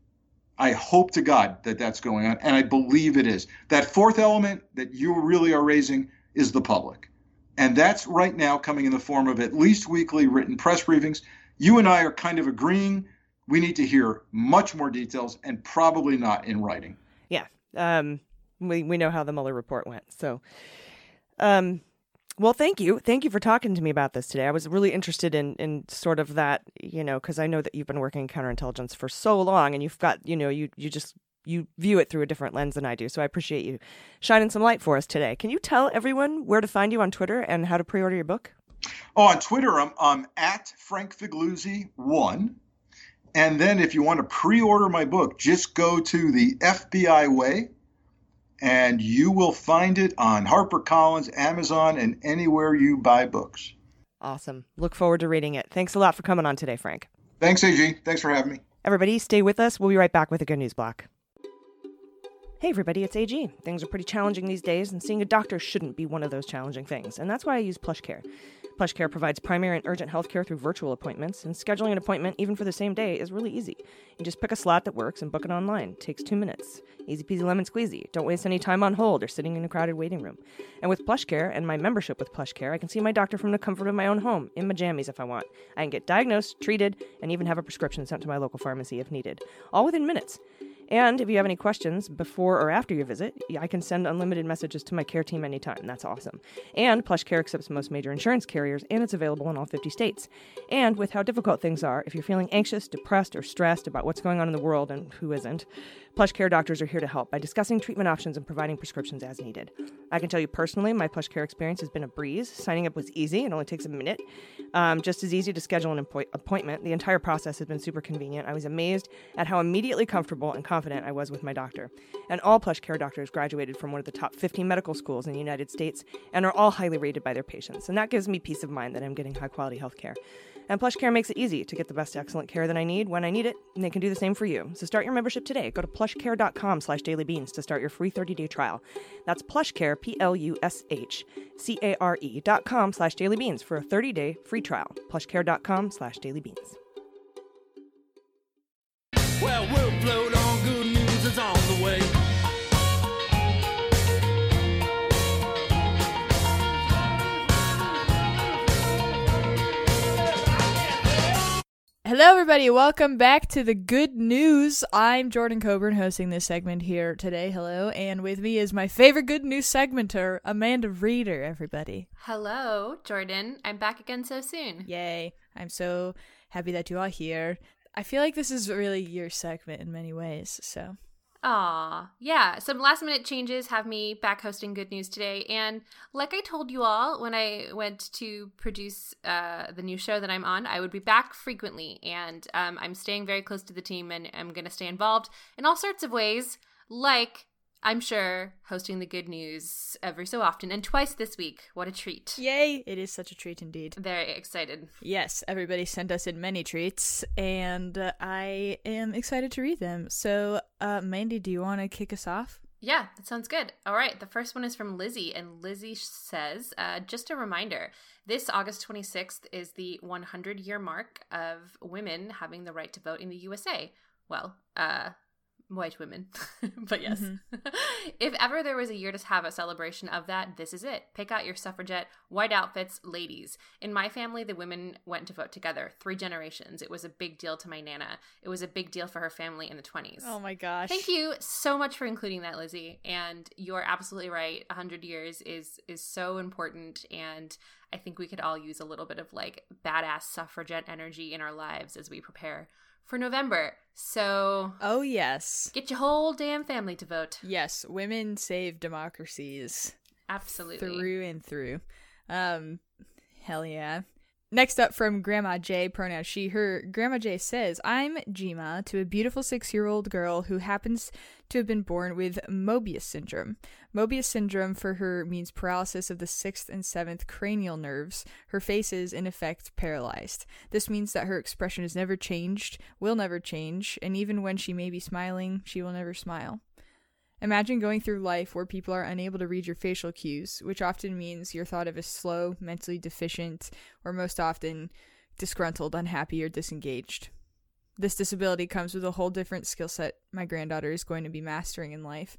I hope to God that that's going on, and I believe it is. That fourth element that you really are raising is the public. And that's right now coming in the form of at least weekly written press briefings. You and I are kind of agreeing we need to hear much more details and probably not in writing. Yeah. Um, we we know how the Mueller report went. So, um, well, thank you, thank you for talking to me about this today. I was really interested in in sort of that, you know, because I know that you've been working in counterintelligence for so long, and you've got, you know, you you just you view it through a different lens than I do. So I appreciate you shining some light for us today. Can you tell everyone where to find you on Twitter and how to pre-order your book? Oh, on Twitter, I'm, I'm at Frank Figliuzzi1. And then if you want to pre order my book, just go to the FBI Way and you will find it on HarperCollins, Amazon, and anywhere you buy books. Awesome. Look forward to reading it. Thanks a lot for coming on today, Frank. Thanks, AG. Thanks for having me. Everybody, stay with us. We'll be right back with a good news block. Hey, everybody, it's AG. Things are pretty challenging these days, and seeing a doctor shouldn't be one of those challenging things, and that's why I use PlushCare. PlushCare provides primary and urgent health care through virtual appointments, and scheduling an appointment, even for the same day, is really easy. You just pick a slot that works and book it online. It takes two minutes. Easy peasy lemon squeezy. Don't waste any time on hold or sitting in a crowded waiting room. And with PlushCare and my membership with PlushCare, I can see my doctor from the comfort of my own home, in my jammies if I want. I can get diagnosed, treated, and even have a prescription sent to my local pharmacy if needed. All within minutes. And if you have any questions before or after your visit, I can send unlimited messages to my care team anytime. That's awesome. And PlushCare accepts most major insurance carriers, and it's available in all 50 states. And with how difficult things are, if you're feeling anxious, depressed, or stressed about what's going on in the world, and who isn't, PlushCare doctors are here to help by discussing treatment options and providing prescriptions as needed. I can tell you personally, my Plush Care experience has been a breeze. Signing up was easy; it only takes a minute. Um, just as easy to schedule an appoint- appointment. The entire process has been super convenient. I was amazed at how immediately comfortable and confident I was with my doctor. And all Plush Care doctors graduated from one of the top 15 medical schools in the United States and are all highly rated by their patients. And that gives me peace of mind that I'm getting high quality health care. And PlushCare makes it easy to get the best excellent care that I need when I need it, and they can do the same for you. So start your membership today. Go to plushcare.com slash dailybeans to start your free 30-day trial. That's plushcare, P-L-U-S-H-C-A-R-E dot com slash dailybeans for a 30-day free trial. plushcare.com slash dailybeans. Well, we'll Hello, everybody. Welcome back to the good news. I'm Jordan Coburn hosting this segment here today. Hello. And with me is my favorite good news segmenter, Amanda Reeder, everybody. Hello, Jordan. I'm back again so soon. Yay. I'm so happy that you are here. I feel like this is really your segment in many ways. So, Aw, yeah. Some last minute changes have me back hosting Good News today. And like I told you all when I went to produce uh, the new show that I'm on, I would be back frequently. And um, I'm staying very close to the team and I'm going to stay involved in all sorts of ways, like I'm sure hosting the Good News every so often and twice this week. What a treat. yay. It is such a treat indeed. Very excited. Yes, everybody sent us in many treats, and uh, I am excited to read them. So, uh, Mandy, do you want to kick us off? Yeah, that sounds good. All right, the first one is from Lizzie, and Lizzie says, uh, just a reminder this August 26th is the 100 year mark of women having the right to vote in the USA. Well, uh, white women, *laughs* but yes. Mm-hmm. *laughs* if ever there was a year to have a celebration of that, this is it. Pick out your suffragette, white outfits, ladies. In my family, the women went to vote together, three generations. It was a big deal to my Nana. It was a big deal for her family in the 20s. Oh my gosh. Thank you so much for including that, Lizzie. And you're absolutely right. A hundred years is is so important, and I think we could all use a little bit of like badass suffragette energy in our lives as we prepare for November. So Oh, yes. get your whole damn family to vote. Yes, women save democracies Absolutely. through and through. Um, hell yeah. Next up from Grandma J, pronoun she, her. Grandma J says, I'm Jima to a beautiful six year old girl who happens to have been born with Mobius syndrome. Mobius syndrome for her means paralysis of the sixth and seventh cranial nerves. Her face is, in effect, paralyzed. This means that her expression has never changed, will never change, and even when she may be smiling, she will never smile. Imagine going through life where people are unable to read your facial cues, which often means you're thought of as slow, mentally deficient, or most often disgruntled, unhappy, or disengaged. This disability comes with a whole different skill set my granddaughter is going to be mastering in life.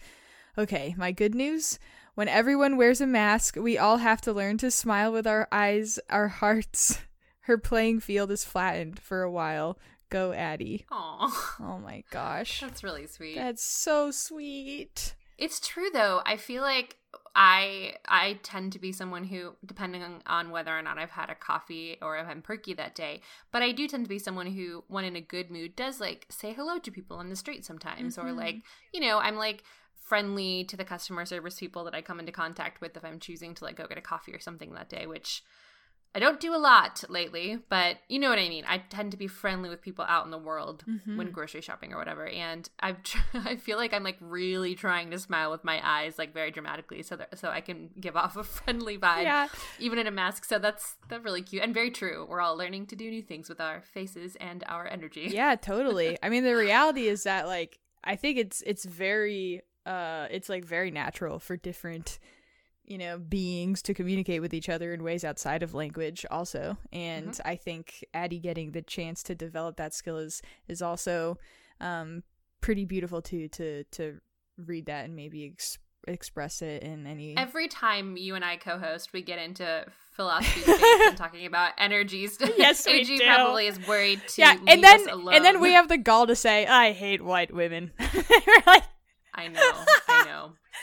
Okay, my good news when everyone wears a mask, we all have to learn to smile with our eyes, our hearts. *laughs* Her playing field is flattened for a while. Go, Addie. Aw, Oh my gosh. that's really sweet. That's so sweet. It's true though. I feel like I I tend to be someone who, depending on, on whether or not I've had a coffee or if I'm perky that day, but I do tend to be someone who, when in a good mood, does like say hello to people on the street sometimes, or mm-hmm. like you know, I'm like friendly to the customer service people that I come into contact with if I'm choosing to like go get a coffee or something that day, which I don't do a lot lately, but you know what I mean. I tend to be friendly with people out in the world when grocery shopping or whatever, and I've tr- *laughs* I feel like I'm like really trying to smile with my eyes, like very dramatically, so that so I can give off a *laughs* friendly vibe, Yeah. even in a mask. So that's that's really cute and very true. We're all learning to do new things with our faces and our energy. Yeah, totally. *laughs* I mean, the reality is that like I think it's it's very uh it's like very natural for different you know beings to communicate with each other in ways outside of language also and i think addie getting the chance to develop that skill is is also um pretty beautiful too to to read that and maybe ex- express it in any Every time you and I co-host, we get into philosophy *laughs* and talking about energies. *laughs* Yes, we AG do. probably is worried to yeah leave and then us alone. and then we have the gall to say i hate white women *laughs* like I know, I know.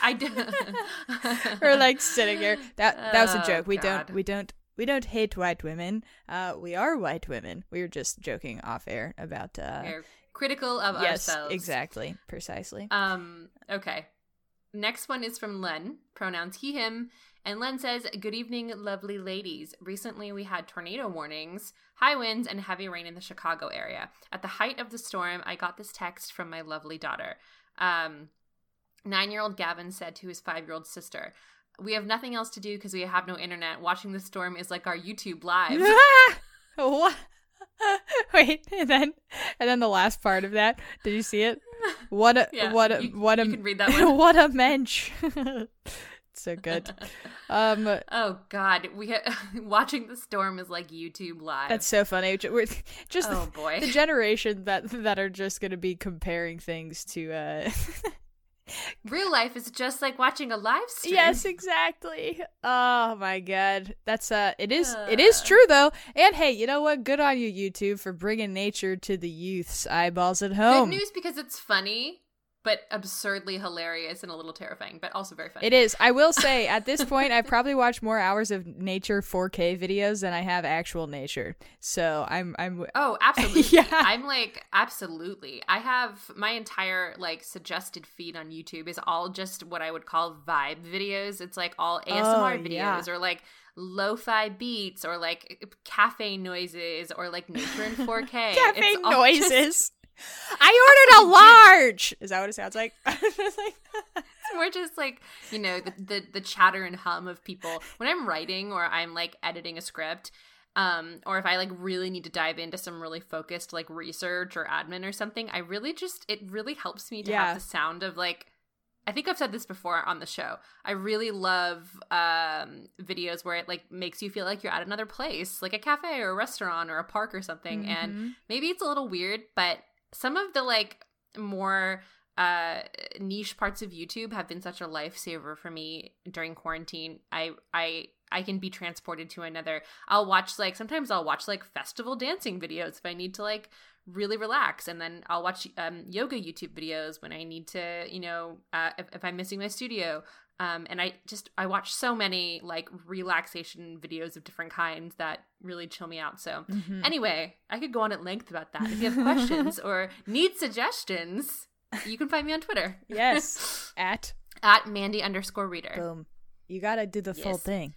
I do. *laughs* We're like sitting here. That that was a Oh, joke. We don't we don't we don't hate white women. Uh, we are white women. We were just joking off air about. Uh, We're critical of yes, ourselves. exactly, precisely. Um. Okay. Next one is from Len. Pronouns he him. And Len says, Good evening, lovely ladies. Recently, we had tornado warnings, high winds, and heavy rain in the Chicago area. At the height of the storm, I got this text from my lovely daughter. Um, Nine year old Gavin said to his five year old sister, We have nothing else to do because we have no internet. Watching the storm is like our YouTube live. *laughs* what? *laughs* Wait, and then and then the last part of that. Did you see it? What a *laughs* Yeah, what a you- what a you can read that one. what a mensch. so good. Um, oh, God. we ha- Watching the storm is like YouTube live. That's so funny. We're just Oh, the, boy. the generation that that are just going to be comparing things to. uh Real life is just like watching a live stream. Yes, exactly. Oh my god, that's uh, it is it is true though. And hey, you know what? Good on you, YouTube, for bringing nature to the youth's eyeballs at home. Good news because it's funny, but absurdly hilarious and a little terrifying, but also very funny. It is. I will say, at this point, I've probably watched more hours of nature 4K videos than I have actual nature. So I'm I'm Oh, *laughs* absolutely. Yeah. I'm like, absolutely. I have my entire like suggested feed on YouTube is all just what I would call vibe videos. It's like all ASMR Oh, videos yeah. or like lo-fi beats or like cafe noises or like nature in 4K. *laughs* cafe all just- noises. I ordered a large. Is that what it sounds *laughs* like? It's more just like you know the, the the chatter and hum of people when i'm writing or i'm like editing a script um or if i like really need to dive into some really focused like research or admin or something i really just it really helps me to Yeah. have the sound of like I think I've said this before on the show. I really love um, videos where it like makes you feel like you're at another place, like a cafe or a restaurant or a park or something. Mm-hmm. And maybe it's a little weird, but some of the like more uh niche parts of YouTube have been such a lifesaver for me during quarantine. I I I can be transported to another. I'll watch like sometimes I'll watch like festival dancing videos if I need to like really relax and then I'll watch um yoga YouTube videos when I need to, you know, uh if, if I'm missing my studio. Um and I just I watch so many like relaxation videos of different kinds that really chill me out. So Mm-hmm. anyway, I could go on at length about that. If you have *laughs* questions or need suggestions, you can find me on Twitter. yes, *laughs* at at Mandy underscore Reeder. boom. You gotta do the full thing.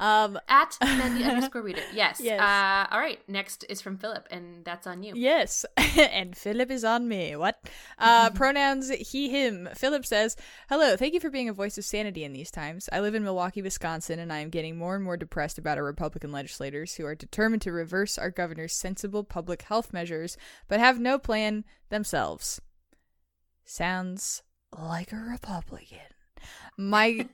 Um, At *laughs* Mandy underscore Reeder. Yes. Yes. Uh, all right. Next is from Philip, and that's on you. Yes, *laughs* and Philip is on me. What? Uh, *laughs* pronouns he, him. Philip says, Hello, thank you for being a voice of sanity in these times. I live in Milwaukee, Wisconsin, and I am getting more and more depressed about our Republican legislators who are determined to reverse our governor's sensible public health measures, but have no plan themselves. Sounds like a Republican. My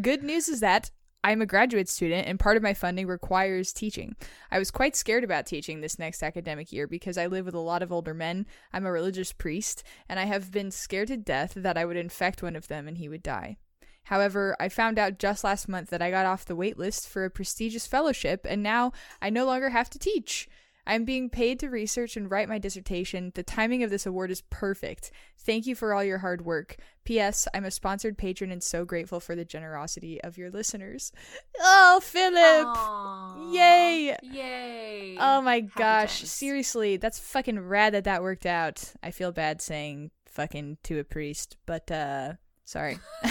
good news is that I'm a graduate student and part of my funding requires teaching. I was quite scared about teaching this next academic year because I live with a lot of older men. I'm a religious priest, and I have been scared to death that I would infect one of them and he would die. However, I found out just last month that I got off the wait list for a prestigious fellowship and now I no longer have to teach. I'm being paid to research and write my dissertation. The timing of this award is perfect. Thank you for all your hard work. P.S. I'm a sponsored patron and so grateful for the generosity of your listeners. *laughs* Oh, Philip! Aw. Yay! Yay! Oh my Happy gosh, times. seriously, that's fucking rad that that worked out. I feel bad saying fucking to a priest, but uh sorry. *laughs*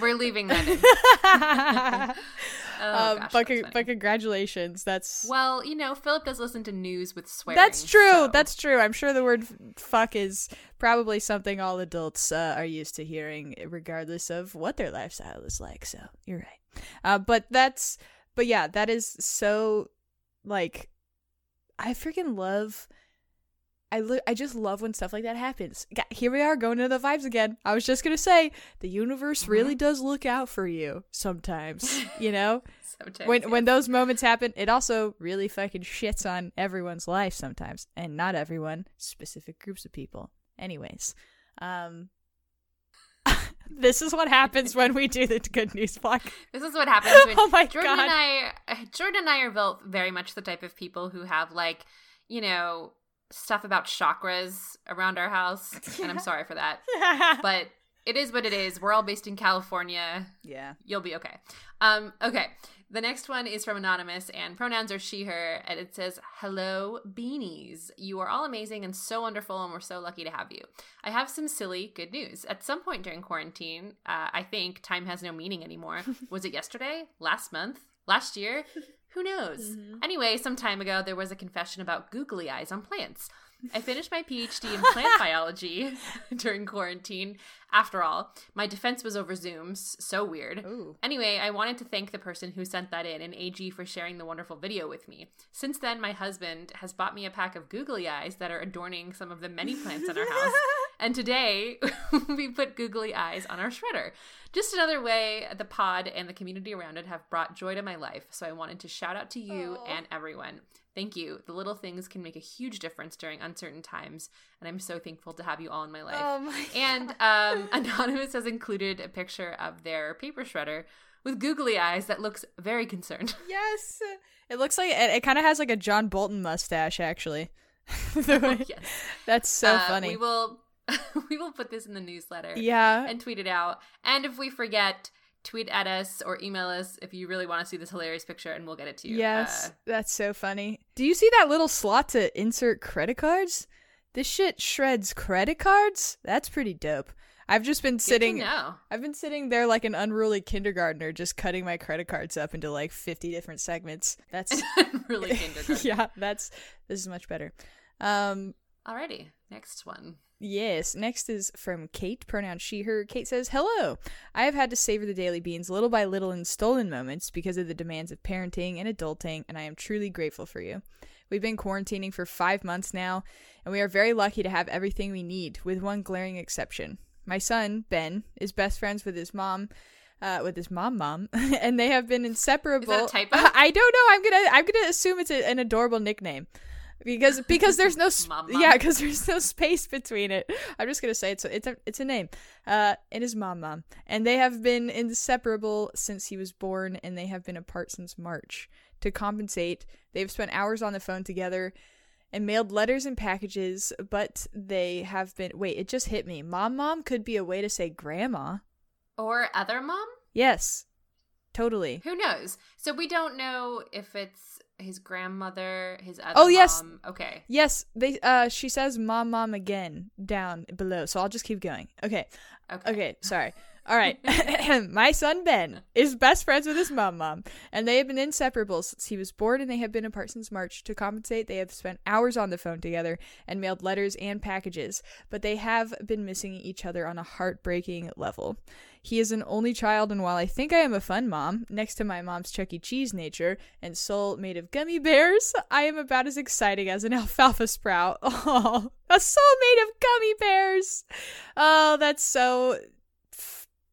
We're leaving that in. *laughs* Oh, um, gosh, but, funny. but congratulations. That's Well, you know, Philip does listen to news with swearing. That's true. so- That's true. I'm sure the word fuck is probably something all adults uh, are used to hearing, regardless of what their lifestyle is like. So you're right. Uh, but that's, but yeah, that is so, like, I freaking love. I lo- I just love when stuff like that happens. Here we are going into the vibes again. I was just gonna say the universe Mm-hmm. really does look out for you sometimes. You know, *laughs* Sometimes, when yes. when those moments happen, it also really fucking shits on everyone's life sometimes, and not everyone, specific groups of people. Anyways, um, *laughs* this is what happens when we do the good news block. This is what happens *laughs* when Oh my Jordan God. and I Jordan and I are both very much the type of people who have like, you know, stuff about chakras around our house. And I'm sorry for that. *laughs* But it is what it is. We're all based in California. yeah, You'll be okay. Um, okay. The next one is from Anonymous, and pronouns are she, her, and it says, Hello, beanies. You are all amazing and so wonderful, and we're so lucky to have you. I have some silly good news. At some point during quarantine, uh, I think time has no meaning anymore. *laughs* Was it yesterday? Last month? Last year? Who knows? Mm-hmm. Anyway, some time ago, there was a confession about googly eyes on plants. I finished my PhD in *laughs* plant biology *laughs* during quarantine. After all, my defense was over Zooms. So weird. Ooh. Anyway, I wanted to thank the person who sent that in and AG for sharing the wonderful video with me. Since then, my husband has bought me a pack of googly eyes that are adorning some of the many plants in our house. *laughs* And today, *laughs* we put googly eyes on our shredder. Just another way the pod and the community around it have brought joy to my life. So I wanted to shout out to you and everyone. Thank you. The little things can make a huge difference during uncertain times, and I'm so thankful to have you all in my life. Oh my *laughs* and um, *laughs* Anonymous has included a picture of their paper shredder with googly eyes that looks very concerned. *laughs* yes, it looks like it, it kind of has like a John Bolton mustache, actually. Way- yes. That's so Uh, funny. We will we will put this in the newsletter. yeah, and tweet it out. And if we forget, tweet at us or email us if you really want to see this hilarious picture, and we'll get it to you. Yes, Uh, that's so funny. Do you see that little slot to insert credit cards? This shit shreds credit cards? That's pretty dope. I've just been sitting know. I've been sitting there like an unruly kindergartner just cutting my credit cards up into like 50 different segments. That's *laughs* really *laughs* kindergarten. Yeah, that's this is much better. Um Alrighty, next one. Yes. Next is from Kate, pronoun she, her. Kate says, Hello. I have had to savor the daily beans little by little in stolen moments because of the demands of parenting and adulting, and I am truly grateful for you. We've been quarantining for five months now, and we are very lucky to have everything we need, with one glaring exception. My son, Ben, is best friends with his mom. Uh, with his mom, mom, *laughs* and they have been inseparable. Is that a typo? *laughs* I don't know. I'm gonna, I'm gonna assume it's a, an adorable nickname because *laughs* because there's no sp- Mom, mom. yeah because there's no space between it i'm just gonna say it's a, it's a it's a name uh and his mom mom and they have been inseparable since he was born and they have been apart since march to compensate they've spent hours on the phone together and mailed letters and packages but they have been wait it just hit me mom mom could be a way to say grandma Or other mom? yes totally Who knows? So we don't know if it's his grandmother, his other Oh, yes. mom. Okay. yes they uh she says mom mom again down below so i'll just keep going okay Okay. Okay, sorry. All right. *laughs* My son Ben is best friends with his mom mom, and they have been inseparable since he was born and they have been apart since March. To compensate, they have spent hours on the phone together and mailed letters and packages, but they have been missing each other on a heartbreaking level. He is an only child, and while I think I am a fun mom, next to my mom's Chuck E. Cheese nature and soul made of gummy bears, I am about as exciting as an *laughs* alfalfa sprout. *laughs* Oh, a soul made of gummy bears. Oh, that's so.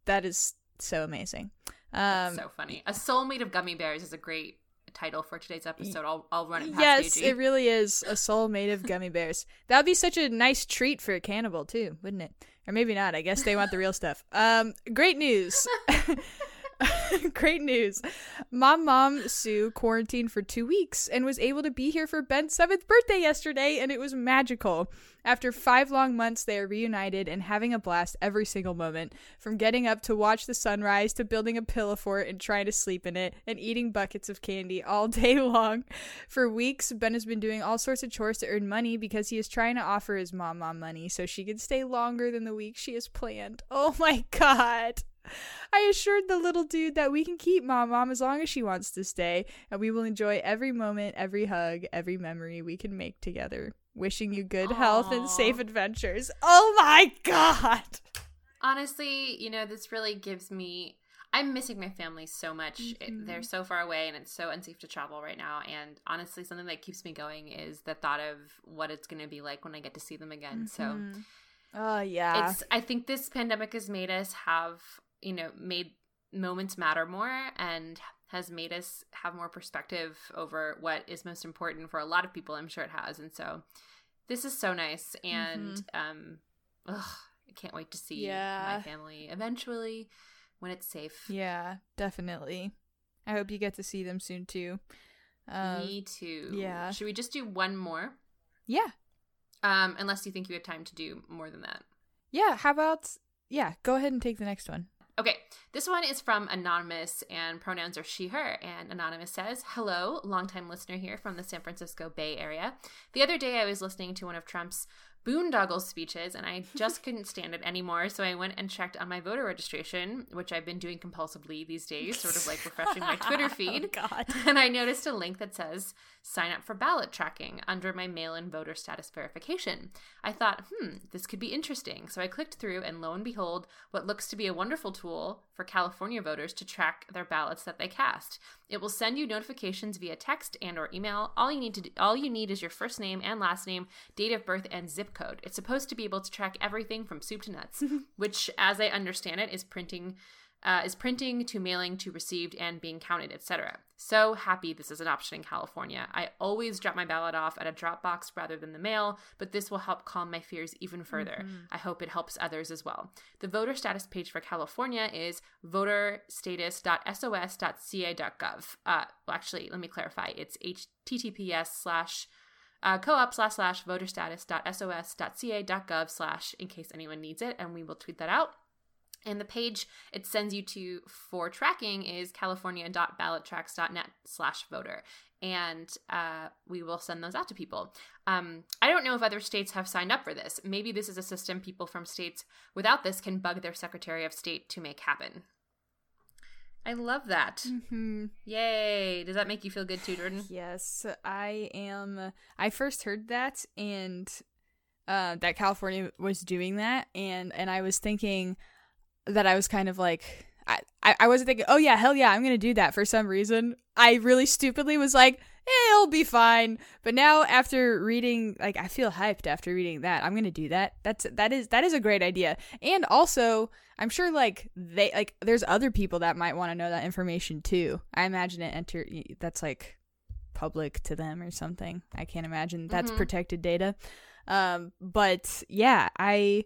That is so amazing. Um, so funny. A soul made of gummy bears is a great title for today's episode. I'll I'll run it past yes, AG. it really is a soul made of gummy bears. That would be such a nice treat for a cannibal too, wouldn't it? Or maybe not. I guess they want the real stuff. Um, great news. *laughs* *laughs* Great news. Mom Mom Sue quarantined for two weeks and was able to be here for Ben's seventh birthday yesterday, and it was magical. After five long months, they are reunited and having a blast every single moment. From getting up to watch the sunrise to building a pillow fort and trying to sleep in it and eating buckets of candy all *laughs* day long. For weeks, Ben has been doing all sorts of chores to earn money because he is trying to offer his mom mom money so she can stay longer than the week she has planned. Oh my *laughs* god. I assured the little dude that we can keep Mom Mom as long as she wants to stay, and we will enjoy every moment, every hug, every memory we can make together. Wishing you good health and safe adventures. Oh my god! Honestly, you know, this really gives me. I'm missing my family so much. Mm-hmm. they're so far away and it's so unsafe to travel right now. And honestly, something that keeps me going is the thought of what it's going to be like when I get to see them again. So Oh yeah. it's, I think this pandemic has made us have, you know, made moments matter more and has made us have more perspective over what is most important for a lot of people. I'm sure it has. And so this is so nice. And, um, ugh, I can't wait to see Yeah. my family eventually when it's safe. yeah, definitely. I hope you get to see them soon too. Um, Me too. yeah. Should we just do one more? yeah. Um, unless you think you have time to do more than that. Yeah, how about yeah, go ahead and take the next one. Okay, this one is from Anonymous, and pronouns are she, her. And Anonymous says, Hello, longtime listener here from the San Francisco Bay Area. The other day I was listening to one of Trump's boondoggle speeches, and I just *laughs* couldn't stand it anymore. So I went and checked on my voter registration, which I've been doing compulsively these days, sort of like refreshing my Twitter *laughs* oh, feed. God. *laughs* And I noticed a link that says sign up for ballot tracking under my mail in voter status verification. I thought, hmm, this could be interesting. So I clicked through, and lo and behold, what looks to be a wonderful tool for California voters to track their ballots that they cast. It will send you notifications via text and or email. All you need to do, all you need is your first name and last name, date of birth, and zip code. It's supposed to be able to track everything from soup to nuts, *laughs* which, as I understand it, is printing uh, is printing to mailing to received and being counted, etc. So happy this is an option in California. I always drop my ballot off at a drop box rather than the mail, but this will help calm my fears even further. I hope it helps others as well. The voter status page for California is voterstatus.sos.ca.gov. Uh, well, actually, let me clarify. It's https slash uh, co-op slash slash voterstatus.sos.ca.gov slash in case anyone needs it, and we will tweet that out. And the page it sends you to for tracking is california.ballottrax.net slash voter. And uh, we will send those out to people. Um, I don't know if other states have signed up for this. Maybe this is a system people from states without this can bug their Secretary of State to make happen. I love that. Hmm. Yay. Does that make you feel good too, Jordan? Yes, I am. I first heard that and uh, that California was doing that, and and I was thinking that I was kind of like. I, I I wasn't thinking, oh yeah, hell yeah, I'm gonna do that for some reason. I really stupidly was like, eh, it'll be fine. But now after reading, like, I feel hyped after reading that. I'm gonna do that. That's that is that is a great idea. And also, I'm sure like they like there's other people that might want to know that information too. I imagine it enter that's like public to them or something. I can't imagine that's Mhm. protected data. Um, but yeah, I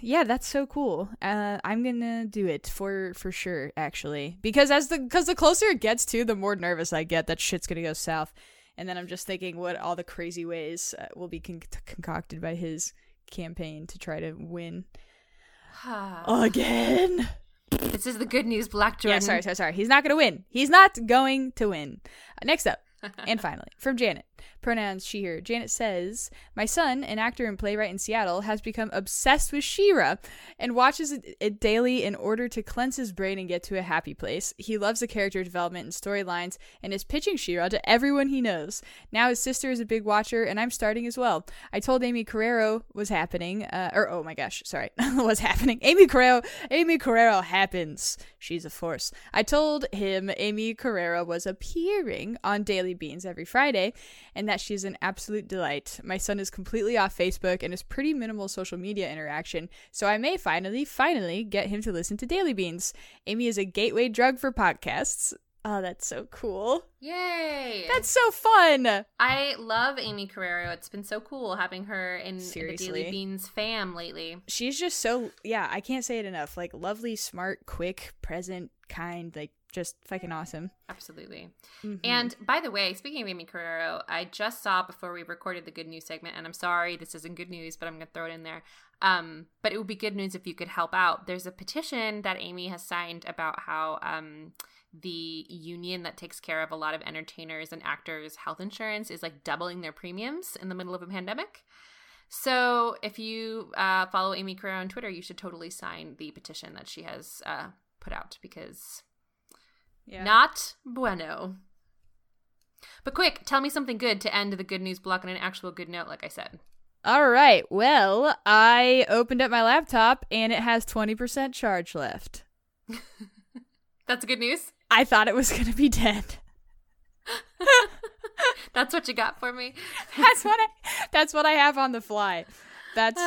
yeah, that's so cool. Uh, I'm gonna do it for for sure, actually, because as the because the closer it gets to, the more nervous I get that shit's gonna go south, and then I'm just thinking what all the crazy ways uh, will be con- concocted by his campaign to try to win *sighs* again. this is the good news, Black Jordan. Yeah, sorry, sorry, sorry. He's not gonna win. He's not going to win. Uh, next up, and *laughs* finally, from Janet. Pronouns she, her. Janet says, My son, an actor and playwright in Seattle, has become obsessed with She-Ra and watches it, daily in order to cleanse his brain and get to a happy place. He loves the character development and storylines and is pitching She-Ra to everyone he knows. Now his sister is a big watcher, and I'm starting as well. I told Aimee Carrero was happening, uh, or oh my gosh, sorry, *laughs* was happening. Aimee Carrero, Aimee Carrero happens. She's a force. I told him Aimee Carrero was appearing on Daily Beans every Friday and that she's an absolute delight. My son is completely off Facebook and is pretty minimal social media interaction, so I may finally, finally get him to listen to Daily Beans. Aimee is a gateway drug for podcasts. Oh, that's so cool. Yay! That's so fun. I love Aimee Carrero. It's been so cool having her in the Daily Beans fam lately. She's just so, yeah, I can't say it enough. Like, lovely, smart, quick, present, kind, like, just fucking awesome. Absolutely. Mm-hmm. And by the way, speaking of Aimee Carrero, I just saw before we recorded the good news segment, and I'm sorry this isn't good news, but I'm going to throw it in there. Um, but it would be good news if you could help out. There's a petition that Aimee has signed about how um, the union that takes care of a lot of entertainers and actors' health insurance is like doubling their premiums in the middle of a pandemic. So if you uh, follow Aimee Carrero on Twitter, you should totally sign the petition that she has uh, put out because Yeah. not bueno. But quick, tell me something good to end the good news block on an actual good note, like I said. All right. Well, I opened up my laptop and it has 20% charge left. *laughs* That's good news. I thought it was going to be dead. *laughs* That's what you got for me. *laughs* That's what I that's what I have on the fly. That's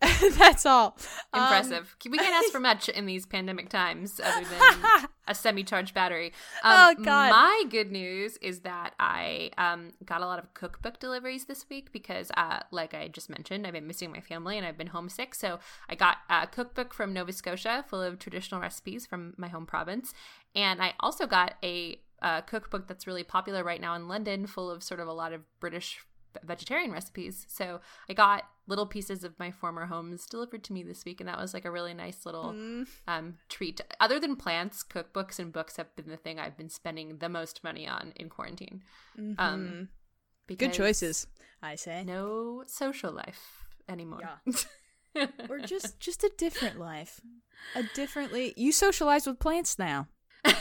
that's *laughs* that's all. Um, Impressive. we can't ask for much in these pandemic times other than *laughs* a semi-charged battery. Oh, Um, God. My good news is that I um, got a lot of cookbook deliveries this week because, uh, like I just mentioned, I've been missing my family and I've been homesick. So I got a cookbook from Nova Scotia full of traditional recipes from my home province, and I also got a, uh cookbook that's really popular right now in London, full of sort of a lot of British vegetarian recipes. So I got little pieces of my former homes delivered to me this week, and that was like a really nice little Mm. um, treat. Other than plants, cookbooks and books have been the thing I've been spending the most money on in quarantine. Um, Mhm. Good choices, I say. No social life anymore. *laughs* Or just just a different life. A differently you socialize with plants now. *laughs*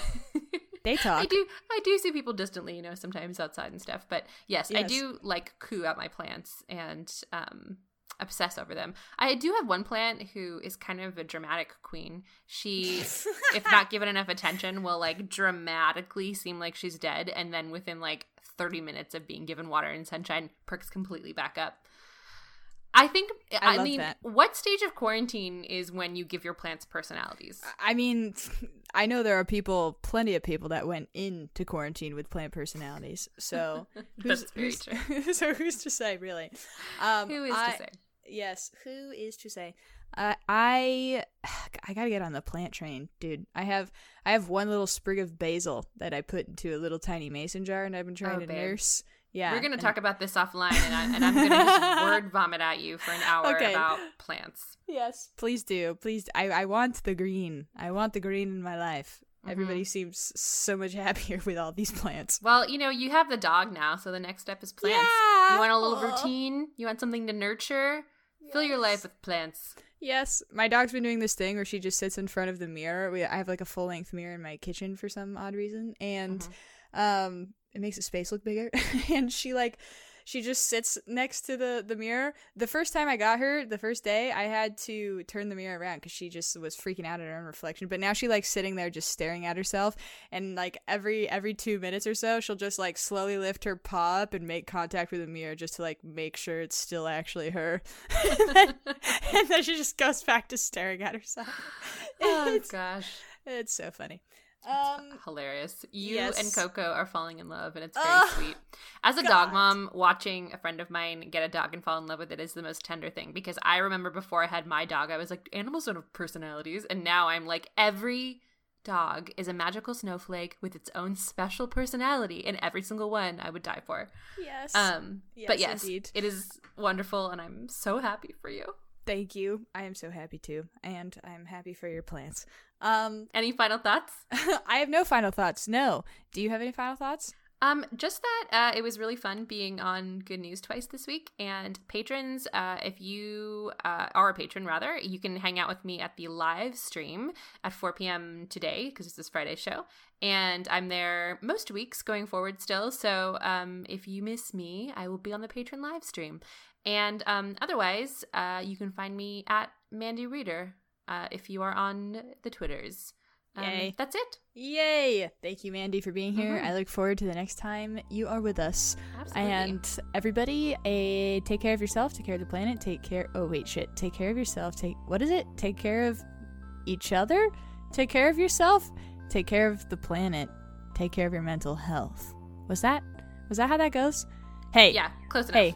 They talk. I do. I do see people distantly, you know, sometimes outside and stuff. But yes, I do like coo at my plants and um, obsess over them. I do have one plant who is kind of a dramatic queen. She, if not *laughs* given enough attention, will like dramatically seem like she's dead, and then within like thirty minutes of being given water and sunshine, perks completely back up. I think. I I, mean, that. what stage of quarantine is when you give your plants personalities? I mean, *laughs* I know there are people, plenty of people that went into quarantine with plant personalities. So *laughs* who's, who's, so who's to say, really? Um, Who is I- to say? Yes, who is to say? Uh, I *sighs* I gotta get on the plant train, dude. I have I have one little sprig of basil that I put into a little tiny mason jar, and I've been trying Oh, to babe. nurse. Yeah, We're gonna and- talk about this offline, and, I, and I'm gonna just *laughs* word vomit at you for an hour Okay. about plants. Yes, please do. Please, I I want the green. I want the green in my life. Mm-hmm. Everybody seems so much *laughs* happier with all these plants. Well, you know, you have the dog now, so the next step is plants. Yeah. You want a little routine? You want something to nurture? Fill your life with plants. Yes, my dog's been doing this thing where she just sits in front of the mirror. We, I have like a full length mirror in my kitchen for some odd reason, and um, it makes the space look bigger. *laughs* and she like, she just sits next to the the mirror. The first time I got her, the first day, I had to turn the mirror around because she just was freaking out at her own reflection. But now she like sitting there just staring at herself, and like every every two minutes or so, she'll just like slowly lift her paw up and make contact with the mirror just to like make sure it's still actually her. and, *laughs* then, and then she just goes back to staring at herself. *laughs* Oh It's, gosh, it's so funny. Um, hilarious! You yes. and Coco are falling in love, and it's very Oh, sweet. As a dog mom, watching a friend of mine get a dog and fall in love with it is the most tender thing. Because I remember before I had my dog, I was like, animals don't have personalities, and now I'm like, every dog is a magical snowflake with its own special personality, and every single one I would die for. yes. Um, but Yes, yes, indeed. it is wonderful, and I'm so happy for you. Thank you. I am so happy too, and I'm happy for your plants. Um, *laughs* Any final thoughts? I have no final thoughts. No. Do you have any final thoughts? Um, just that uh, it was really fun being on Good News twice this week. And patrons, uh, if you uh, are a patron, rather, you can hang out with me at the live stream at 4 p.m. today because it's this Friday show. And I'm there most weeks going forward still. So um, if you miss me, I will be on the patron live stream. And um, otherwise, uh, you can find me at Mandy Reeder uh, if you are on the Twitters. Um, Yay. That's it. Yay! Thank you, Mandy, for being here. Mhm. I look forward to the next time you are with us. Absolutely. And everybody, a take care of yourself, take care of the planet, take care. Oh wait, shit. Take care of yourself. Take what is it? Take care of each other. Take care of yourself. Take care of the planet. Take care of your mental health. Was that? Was that how that goes? Hey. yeah, close enough. Hey.